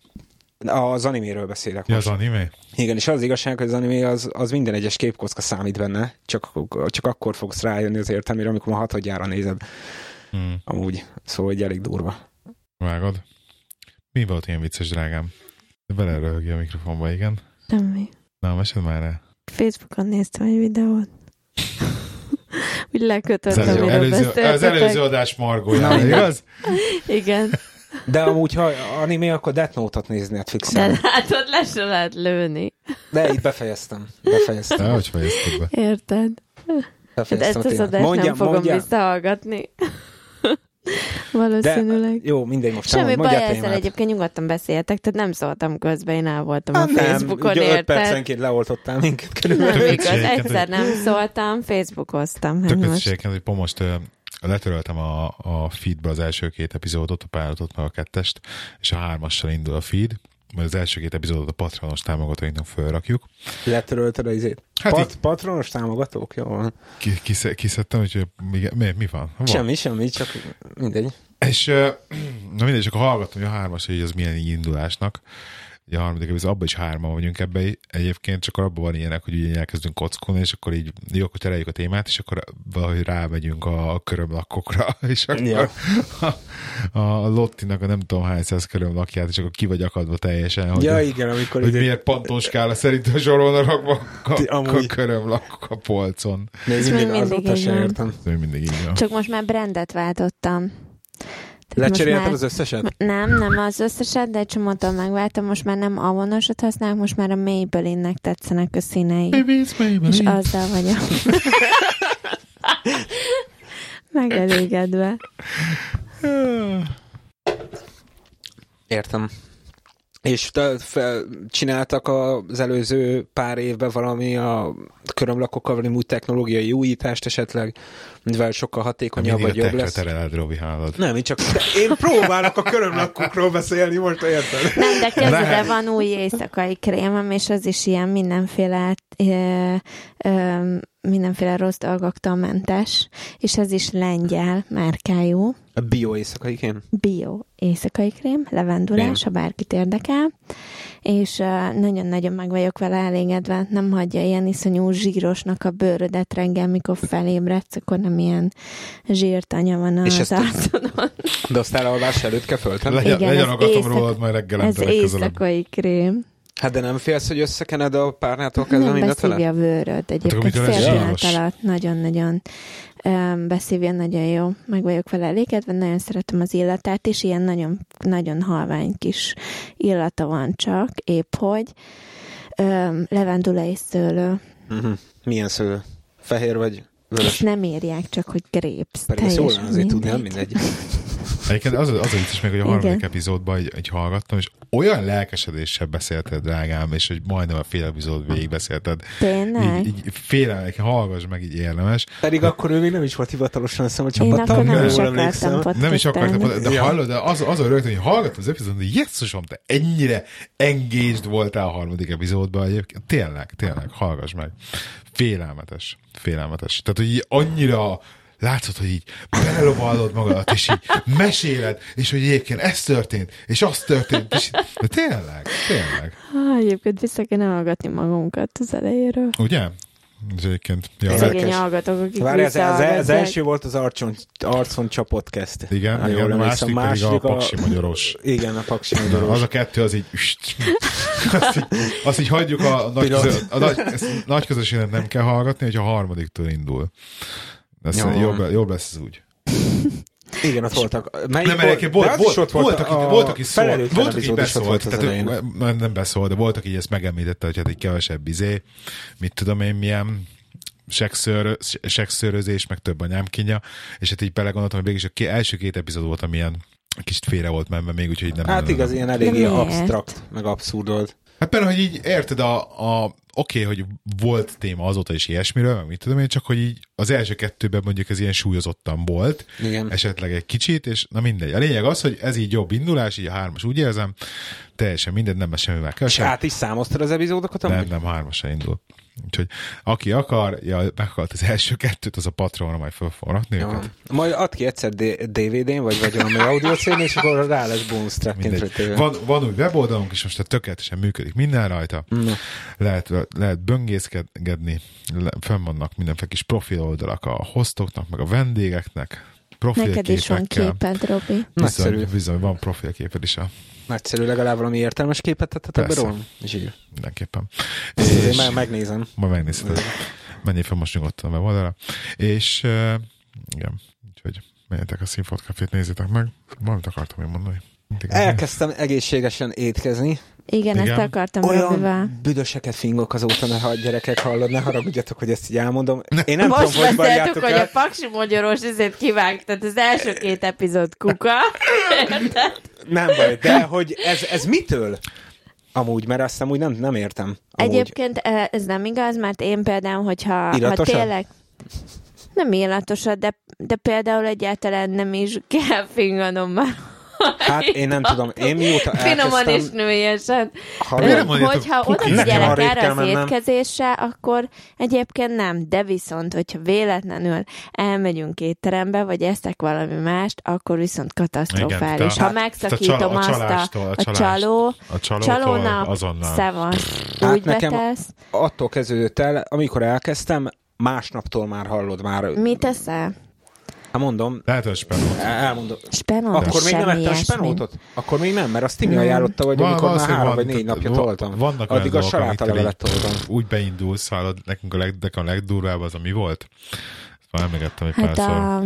B: az animéről beszélek
C: Ja,
B: most.
C: az anime?
B: Igen, és az igazság, hogy az anime az, az minden egyes képkocka számít benne, csak, csak akkor fogsz rájönni az értelmére, amikor már hatodjára nézed.
C: Hmm.
B: Amúgy, szóval egy elég durva.
C: Vágod? Mi volt ilyen vicces, drágám? Beleröhögj a mikrofonba, igen.
A: Semmi.
C: Na, mesed már el.
A: Facebookon néztem egy videót. Úgy
C: Az,
A: lekötöttem, miről
C: előző, az előző adás margója,
B: Na,
C: igaz?
A: Igen.
B: De amúgy, ha anime, akkor Death Note-ot nézni Netflixen.
A: De hát ott le se lehet lőni.
B: De itt befejeztem. Befejeztem.
C: De hogy fejezted be?
A: Érted? Hát
B: befejeztem
A: ezt az adást
B: Mondja-
A: nem fogom
B: mondja.
A: visszahallgatni. Valószínűleg.
B: jó, mindegy, most
A: Semmi baj
B: a
A: ezzel
B: témát.
A: egyébként nyugodtan beszéltek, tehát nem szóltam közben, én el voltam a
B: Hát nem,
A: Facebookon,
B: ugye
A: érted?
B: percenként leoltottál minket körülbelül.
A: Nem igaz, egyszer nem szóltam, Facebookoztam.
C: Tök
A: most.
C: hogy most letöröltem a, a feedbe az első két epizódot, a pályázatot, meg a kettest, és a hármassal indul a feed, majd az első két epizódot a patronos támogatóinknak fölrakjuk.
B: Letörölted a izét.
C: Hát
B: Pat,
C: így-
B: patronos támogatók? Jó van.
C: Ki, kisze, kiszedtem, hogy mi, mi, mi van? van?
B: Semmi, semmi, csak mindegy.
C: És na mindegy, csak hallgattam, hogy a hármas, hogy ez milyen indulásnak. A harmadik epizód, abban is hárman vagyunk ebbe egyébként, csak abban van ilyenek, hogy ugye elkezdünk kockolni, és akkor így, jó, akkor tereljük a témát, és akkor valahogy rámegyünk a, a körömlakkokra, és akkor
B: Ja.
C: a, a Lottinak a nem tudom hány száz körömlakját, és akkor ki vagy akadva teljesen, hogy,
B: Ja, igen, amikor
C: hogy
B: ide
C: miért pantonskála szerint a soron rakva a, a, a
B: amúgy.
C: körömlakkok a polcon.
B: még
A: Ez
B: mindig,
A: mindig
B: azóta
A: így
B: sem értem.
C: Még mindig így.
A: Csak most már brandet váltottam.
B: Lecserélted
A: már-
B: az összeset?
A: Nem, nem az összeset, de egy csomótól megváltam. Most már nem avonosat használok, most már a Maybelline-nek tetszenek a színei.
C: Baby, it's Maybelline.
A: És azzal vagyok. Megelégedve.
B: Értem. És te fel, csináltak az előző pár évben valami a körömlakokkal valami új technológiai újítást esetleg, mivel sokkal hatékonyabb vagy jobb lesz?
C: tereled, Robi, hálad.
B: Nem, én csak de én próbálok a körömlakokról beszélni, most érted?
A: Nem, de kezdve van új éjszakai krémem, és az is ilyen mindenféle ö, ö, mindenféle rossz dolgoktól mentes, és ez is lengyel márkájú,
B: A bio éjszakai kém.
A: bio éjszakai krém, levendulás, ha bárkit érdekel, és nagyon-nagyon meg vagyok vele elégedve, nem hagyja ilyen iszonyú zsírosnak a bőrödet reggel, mikor felébredsz, akkor nem ilyen zsírtanya van
B: És
A: az arcodon.
B: De azt elalvás előtt kell föltenni?
C: Legyen,
A: Igen,
C: legyen agatom
A: éjszaka-
C: rólad majd reggel
A: Ez éjszakai krém.
B: Hát de nem félsz, hogy összekened a párnától kezdve
A: Nem
B: mindent
A: beszívja a vőröd. Egyébként
C: mitől ez
A: fél pillanat alatt nagyon-nagyon um, beszívja, nagyon jó. Meg vagyok vele elégedve, nagyon szeretem az illatát, és ilyen nagyon, nagyon halvány kis illata van csak, épp hogy. Um, levendula és szőlő.
B: Uh-huh. Milyen szőlő? Fehér vagy Vörös?
A: nem írják csak, hogy grapes.
B: Pedig
A: Teljesen
B: lenne azért tudni, nem
A: mindegy.
C: Egyébként az, az a vicces meg, hogy a harmadik
A: Igen.
C: epizódban egy, egy hallgattam, és olyan lelkesedéssel beszélted, drágám, és hogy majdnem a fél epizód végig beszélted.
A: Tényleg?
C: Így, így félelmek, hallgass meg, így érdemes.
B: Pedig akkor ő még nem is volt hivatalosan, csapattag,
A: akkor nem is
B: emlékszem.
A: akartam
C: Nem is akartam, de
B: Ja.
C: hallod, de az, az a rögtön, hogy hallgattam az epizódot, hogy jesszusom, te ennyire engaged voltál a harmadik epizódban egyébként. Tényleg, tényleg, hallgass meg. Félelmetes, félelmetes. Tehát, hogy így annyira látszott, hogy így belelovallod magadat, és így meséled, és hogy egyébként ez történt, és az történt, és de tényleg, tényleg.
A: Ah, egyébként vissza kéne hallgatni magunkat az elejéről.
C: Ugye? Ez egyébként, ja.
A: Szegény hallgatók, akik
B: Várj, az, az, az első volt az arcon, arcon csapott kezd.
C: igen,
B: Ha
C: igen, a
B: emlékszem.
C: második, pedig a paksi magyaros.
B: Igen, a paksi
C: Na,
B: magyaros.
C: az a kettő, az így, üst, azt így, azt így hagyjuk a, nagy, közö, a nagy, ezt nagy közösséget nem kell hallgatni, hogyha a harmadiktól indul. Ez
B: Jó.
C: jobb, jobb lesz ez úgy.
B: Igen, ott voltak. Melyik
C: Nem, volt, volt,
B: is ott
C: volt,
B: volt,
C: aki,
B: a
C: volt, aki szól,
B: felelőtlen
C: volt, aki beszólt,
B: volt
C: tehát ő- nem, nem beszól, de volt, aki ezt megemlítette, hogy hát egy kevesebb izé, mit tudom én, milyen sekször, sekszörözés, meg több anyámkínja, és hát így belegondoltam, hogy mégis a ké, első két epizód volt, amilyen kicsit félre volt menve még, úgyhogy nem...
B: Hát
C: nem,
B: igaz,
C: nem,
B: ilyen eléggé absztrakt, meg abszurd volt.
C: Hát például, hogy így érted, a, a oké, okay, hogy volt téma azóta is ilyesmiről, meg mit tudom én, csak hogy így az első kettőben mondjuk ez ilyen súlyozottan volt,
B: Igen.
C: esetleg egy kicsit, és na mindegy. A lényeg az, hogy ez így jobb indulás, így a hármas úgy érzem, teljesen minden, nem lesz semmivel
B: És
C: kevesebb.
B: át is számoztad az epizódokat?
C: Nem,
B: amúgy?
C: nem, hármasra indul. Úgyhogy aki akar, ja, meghalt az első kettőt, az a patronra majd föl fog rakni
B: Jó.
C: őket.
B: Majd add ki egyszer DVD-n, vagy vagy valami audio és akkor rá lesz bonus trackként.
C: Van, van új weboldalunk, és most tökéletesen működik minden rajta.
B: Na.
C: Lehet, lehet böngészkedni, le, fenn vannak mindenféle kis profil oldalak a hostoknak, meg a vendégeknek,
A: Neked is van
C: profilképekkel.
A: képed, Robi.
C: Bizony, bizony, van profilképed is a
B: Nagyszerű, legalább valami értelmes képet ebbe
C: Persze.
B: rólam? Zsír.
C: mindenképpen. És
B: meg, megnézem.
C: majd megnézted. Menjél fel most nyugodtan a weboldalra. És uh, igen, úgyhogy menjetek a Színfolt Cafét, nézzétek meg. Valamit akartam én mondani.
B: Elkezdtem egészségesen étkezni.
A: Igen,
C: Igen.
A: ezt akartam Robival.
B: Olyan büdöseket fingok azóta, ne ha gyerekek hallod, ne haragudjatok, hogy ezt így elmondom. Én nem
A: Most
B: tudom, hogy
A: beszéltük, hogy a paksi magyaros ezért kivágtad az első két epizód kuka. Érted?
B: Nem baj, de hogy ez, ez mitől? Amúgy, mert azt amúgy nem, nem értem. Amúgy.
A: Egyébként eh, ez nem igaz, mert én például, hogyha ha tényleg nem illatosat, de, de például egyáltalán nem is kell finganom már.
B: Hát én nem tudom, én mióta
A: Finoman és nőiesen. Hogyha odafigyelek erre az étkezésre, akkor egyébként nem. De viszont, hogyha véletlenül elmegyünk étterembe, vagy eszek valami mást, akkor viszont katasztrofális.
C: Igen,
A: ha
C: tehát a-
A: megszakítom azt a,
C: a
A: csaló,
C: A
A: csalónak szevasz.
B: Hát
A: Úgy
B: nekem-
A: betesz.
B: Attól kezdődött el, amikor elkezdtem, másnaptól már hallod már.
A: Mit teszel?
B: Hát mondom,
C: Lehet, hogy spenót.
B: elmondom.
A: Spenót,
B: Akkor még nem ettem spenótot? Akkor még nem, mert azt Timi
A: Nem.
B: ajánlotta, hogy amikor már három vagy négy napja toltam.
C: Vannak
B: Addig a salátalevelet toltam.
C: Úgy beindulsz, hallod, nekünk a, leg, a legdurvább az, ami volt. Már emlegettem egy
A: Hát
C: párszor.
A: a,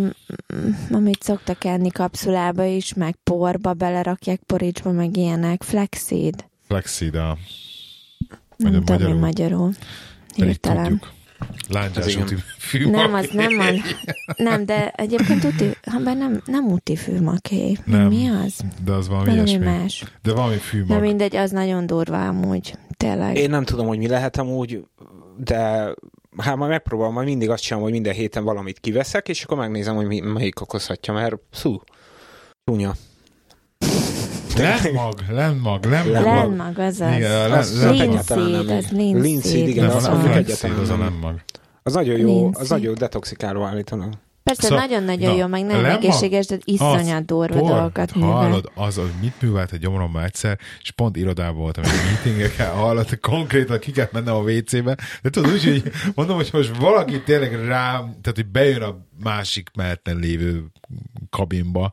A: amit szoktak enni kapszulába is, meg porba belerakják, poricsba, meg ilyenek. Flexid.
C: Flexid, a
A: Nem
C: Magyar-
A: tudom, mi
C: magyarul.
A: magyarul.
C: pedig
A: Hirtelen.
C: tudjuk. Lángyás
B: Ez igen.
C: úti fű.
A: Nem, az nem van. Nem, de egyébként uti, ha bár nem, nem úti fűmaké.
C: Nem.
A: Mi az?
C: De az valami
A: Valami
C: ilyesmi.
A: más.
C: De valami
A: Na
C: fűmag.
A: mindegy, az nagyon durva amúgy. Tényleg.
B: Én nem tudom, hogy mi lehet amúgy, de hát majd megpróbálom, majd mindig azt csinálom, hogy minden héten valamit kiveszek, és akkor megnézem, hogy mi, melyik okozhatja, mert szú, csúnya.
C: Lenmag, lenmag, lenmag.
A: Lenmag, az az.
C: Igen, a
B: Az nem.
A: az. Linseed,
B: igen, az
C: az a
A: az.
C: a lenmag.
B: Az nagyon jó, az nagyon jó detoxikáló állítanak.
A: Persze,
C: Szóval-
A: nagyon-nagyon
C: na,
A: jó, meg nem egészséges, de iszonyat durva dolgokat művel.
C: Hallod, az, az mit művelt a gyomromban egyszer, és pont irodában voltam, egy meetingeken, hallod, konkrétan ki kellett mennem a WC-be, de tudod, úgy, hogy mondom, hogy most valaki tényleg rám, tehát, hogy bejön a másik melletten lévő kabinba,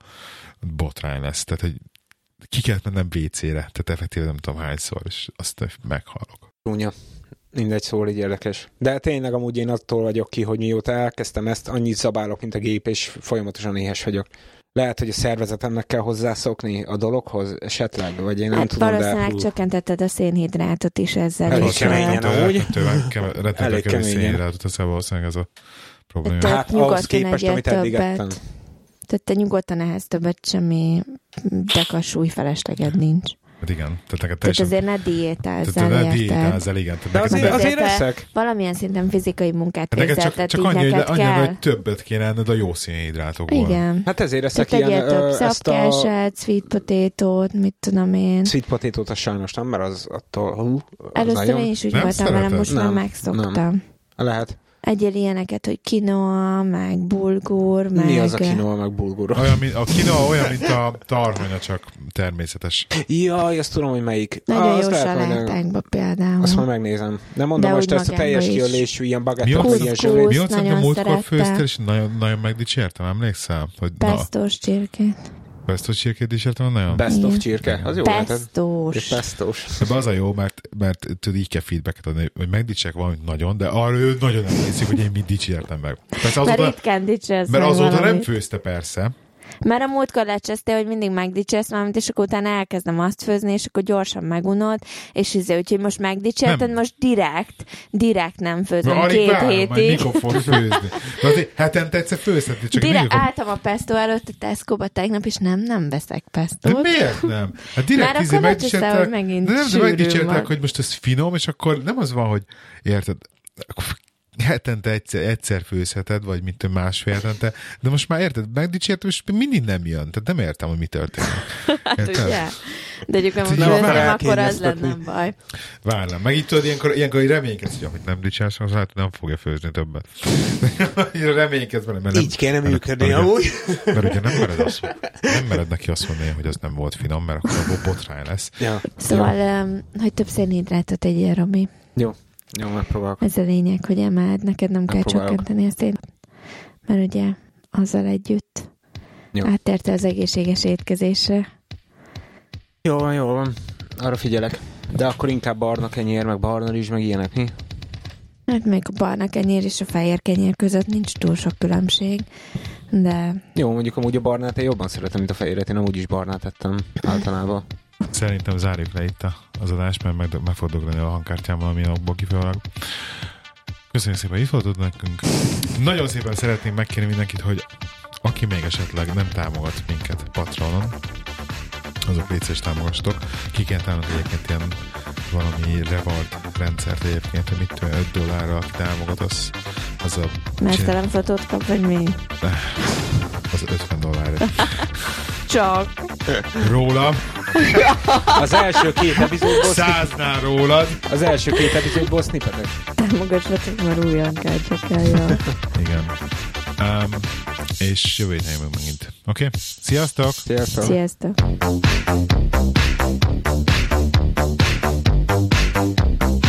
C: botrány lesz, tehát, hogy ki kellett mennem WC-re, tehát effektíve nem tudom hányszor, és azt meghalok.
B: Csúnya. Mindegy, szóval így érdekes. De tényleg amúgy én attól vagyok ki, hogy mióta elkezdtem ezt, annyit zabálok, mint a gép, és folyamatosan éhes vagyok. Lehet, hogy a szervezetemnek kell hozzászokni a dologhoz, esetleg, vagy én nem
A: Hát
B: tudom, de...
A: valószínűleg
B: hú,
A: csökkentetted a szénhidrátot is ezzel.
B: Elég
A: is,
B: keményen, amúgy. Elég keményen.
C: szénhidrátot, ez valószínűleg ez a probléma.
A: Tehát
B: Hát ahhoz képest, amit eddig
A: többet.
B: ettem.
A: Tehát te nyugodtan ehhez többet semmi dekas felesleged nincs.
C: Hát igen, tehát
A: Tehát
C: teljesen...
A: azért ne
C: Tehát
A: diétázzál,
C: te ne diétázzál, igen. Tehát
B: De azért, azért
A: azért
B: eszek.
A: Valamilyen szinten fizikai munkát
C: Hát
A: végzel,
C: csak,
A: tehát
C: csak
A: így
C: annyi, hogy,
A: neked
C: annyi,
A: kell.
C: hogy többet kéne enned a jó szénhidrátokból.
A: Igen.
B: Hát ezért eszek
A: Tehát
B: ilyen,
A: több
B: ezt a
A: sweet potato-t, mit tudom én.
B: sweet potato-t az sajnos nem, mert az attól, hú, az
A: Először
B: nagyon...
A: én is úgy
C: Nem
A: voltam vele,
C: szereted?
A: most már
B: Nem,
A: megszoktam.
B: Lehet.
A: Egyél ilyeneket, hogy quinoa, meg bulgur, meg...
B: Mi az a kinoa, meg bulgur?
C: Olyan, mint, a kinoa olyan, mint a tarhonya, csak természetes.
B: Jaj, azt tudom, hogy melyik.
A: Nagyon
B: Ah,
A: jó salátákba például.
B: Azt majd megnézem. Nem mondom
A: De
B: most ezt a teljes kiölésű ilyen
C: az,
B: meg ilyen zsölét.
C: mi az, amit a múltkor főztél, és nagyon, nagyon megdicsértem, emlékszel? Hogy na,
A: Pestos csirkét.
C: Pesto csirkét dicsértem, nagyon?
B: Best of csirke. Az jó.
A: Pestos.
B: Pestos.
C: Ebben az a jó, mert, mert tudod, így kell feedbacket adni, hogy megdicsérek valamit nagyon, de arra ő nagyon emlékszik, hogy én mit dicsértem meg. Persze
A: Mert
C: azóta,
A: ritkán dicsérsz
C: mert azóta nem
A: valamit.
C: főzte persze.
A: Mert a múltkor lecsesztél, hogy mindig megdicsérsz valamit, és akkor utána elkezdem azt főzni, és akkor gyorsan megunod, és izé, úgyhogy most megdicsérted, most direkt, direkt nem főzöm
C: alig
A: két
C: várom,
A: hétig.
C: mikor fog főzni. De azért hetente egyszer főzhetni, csak
A: Direkt
C: a...
A: álltam a pesto előtt a Tesco-ba tegnap, és nem, nem veszek
C: De
A: pestót.
C: miért nem? Hát direkt
A: Már
C: izé
A: akkor
C: megdicsértek,
A: hogy megint
C: de nem, de megdicsértek, hogy most ez finom, és akkor nem az van, hogy érted, hetente egyszer, egyszer főzheted, vagy mint másfél hetente, de most már érted, megdicsértem, és mindig nem jön. Tehát nem értem, hogy mi történik. Érted?
A: Hát Ugye? De egyébként most
C: Nem
B: akar
A: akkor
B: elkényeztetni.
A: lenne baj.
C: Várlám. Meg így tudod, ilyenkor, ilyenkor így reménykedsz, hogy amit nem dicsérsz, az lehet, hogy nem fogja főzni többet. Reménykedsz vele, mert nem,
B: Így kéne működni amúgy.
C: Mert ugye nem mered, azt, nem mered neki azt mondani, hogy az nem volt finom, mert akkor abból botrány lesz.
B: Ja.
A: Szóval, um, hogy több szénhidrátot tegyél, Robi.
B: Jó. Jó, megpróbálok.
A: Ez a lényeg, hogy emeld, neked nem kell csökkenteni a szén. Mert ugye azzal együtt
B: Jó.
A: áttérte az egészséges étkezésre.
B: Jó van, jó van. Arra figyelek. De akkor inkább barna kenyér, meg barna rizs, meg ilyenek, mi?
A: Hát még a barna kenyér és a fehér kenyér között nincs túl sok különbség, de
B: Jó, mondjuk amúgy a barnát én jobban szeretem, mint a fehéret. Én amúgy is barnát ettem általában.
C: Szerintem zárjuk le itt az adást, mert meg, meg fog dögleni a hangkártyámmal, ami okból kifolyólag. Köszönjük szépen, itt nekünk. Nagyon szépen szeretném megkérni mindenkit, hogy aki még esetleg nem támogat minket Patronon, azok légy szíves támogastok. Ki kell egyébként ilyen valami reward rendszert egyébként, hogy mit tudom, 5 dollárra, aki támogat, az, a
A: Mesztelen fotót kap, vagy mi?
C: az 50 dollár.
A: Csak.
C: Róla,
B: Az első két epizódból,
C: száznál rólad.
B: az első két epizódból snippetek.
A: Támogassatok, mert új hangkártya kell, jó.
C: Igen. Um, és jövő héten jövünk megint. Oké? Okay? Sziasztok!
B: Sziasztok!
A: Sziasztok.
E: Thank you.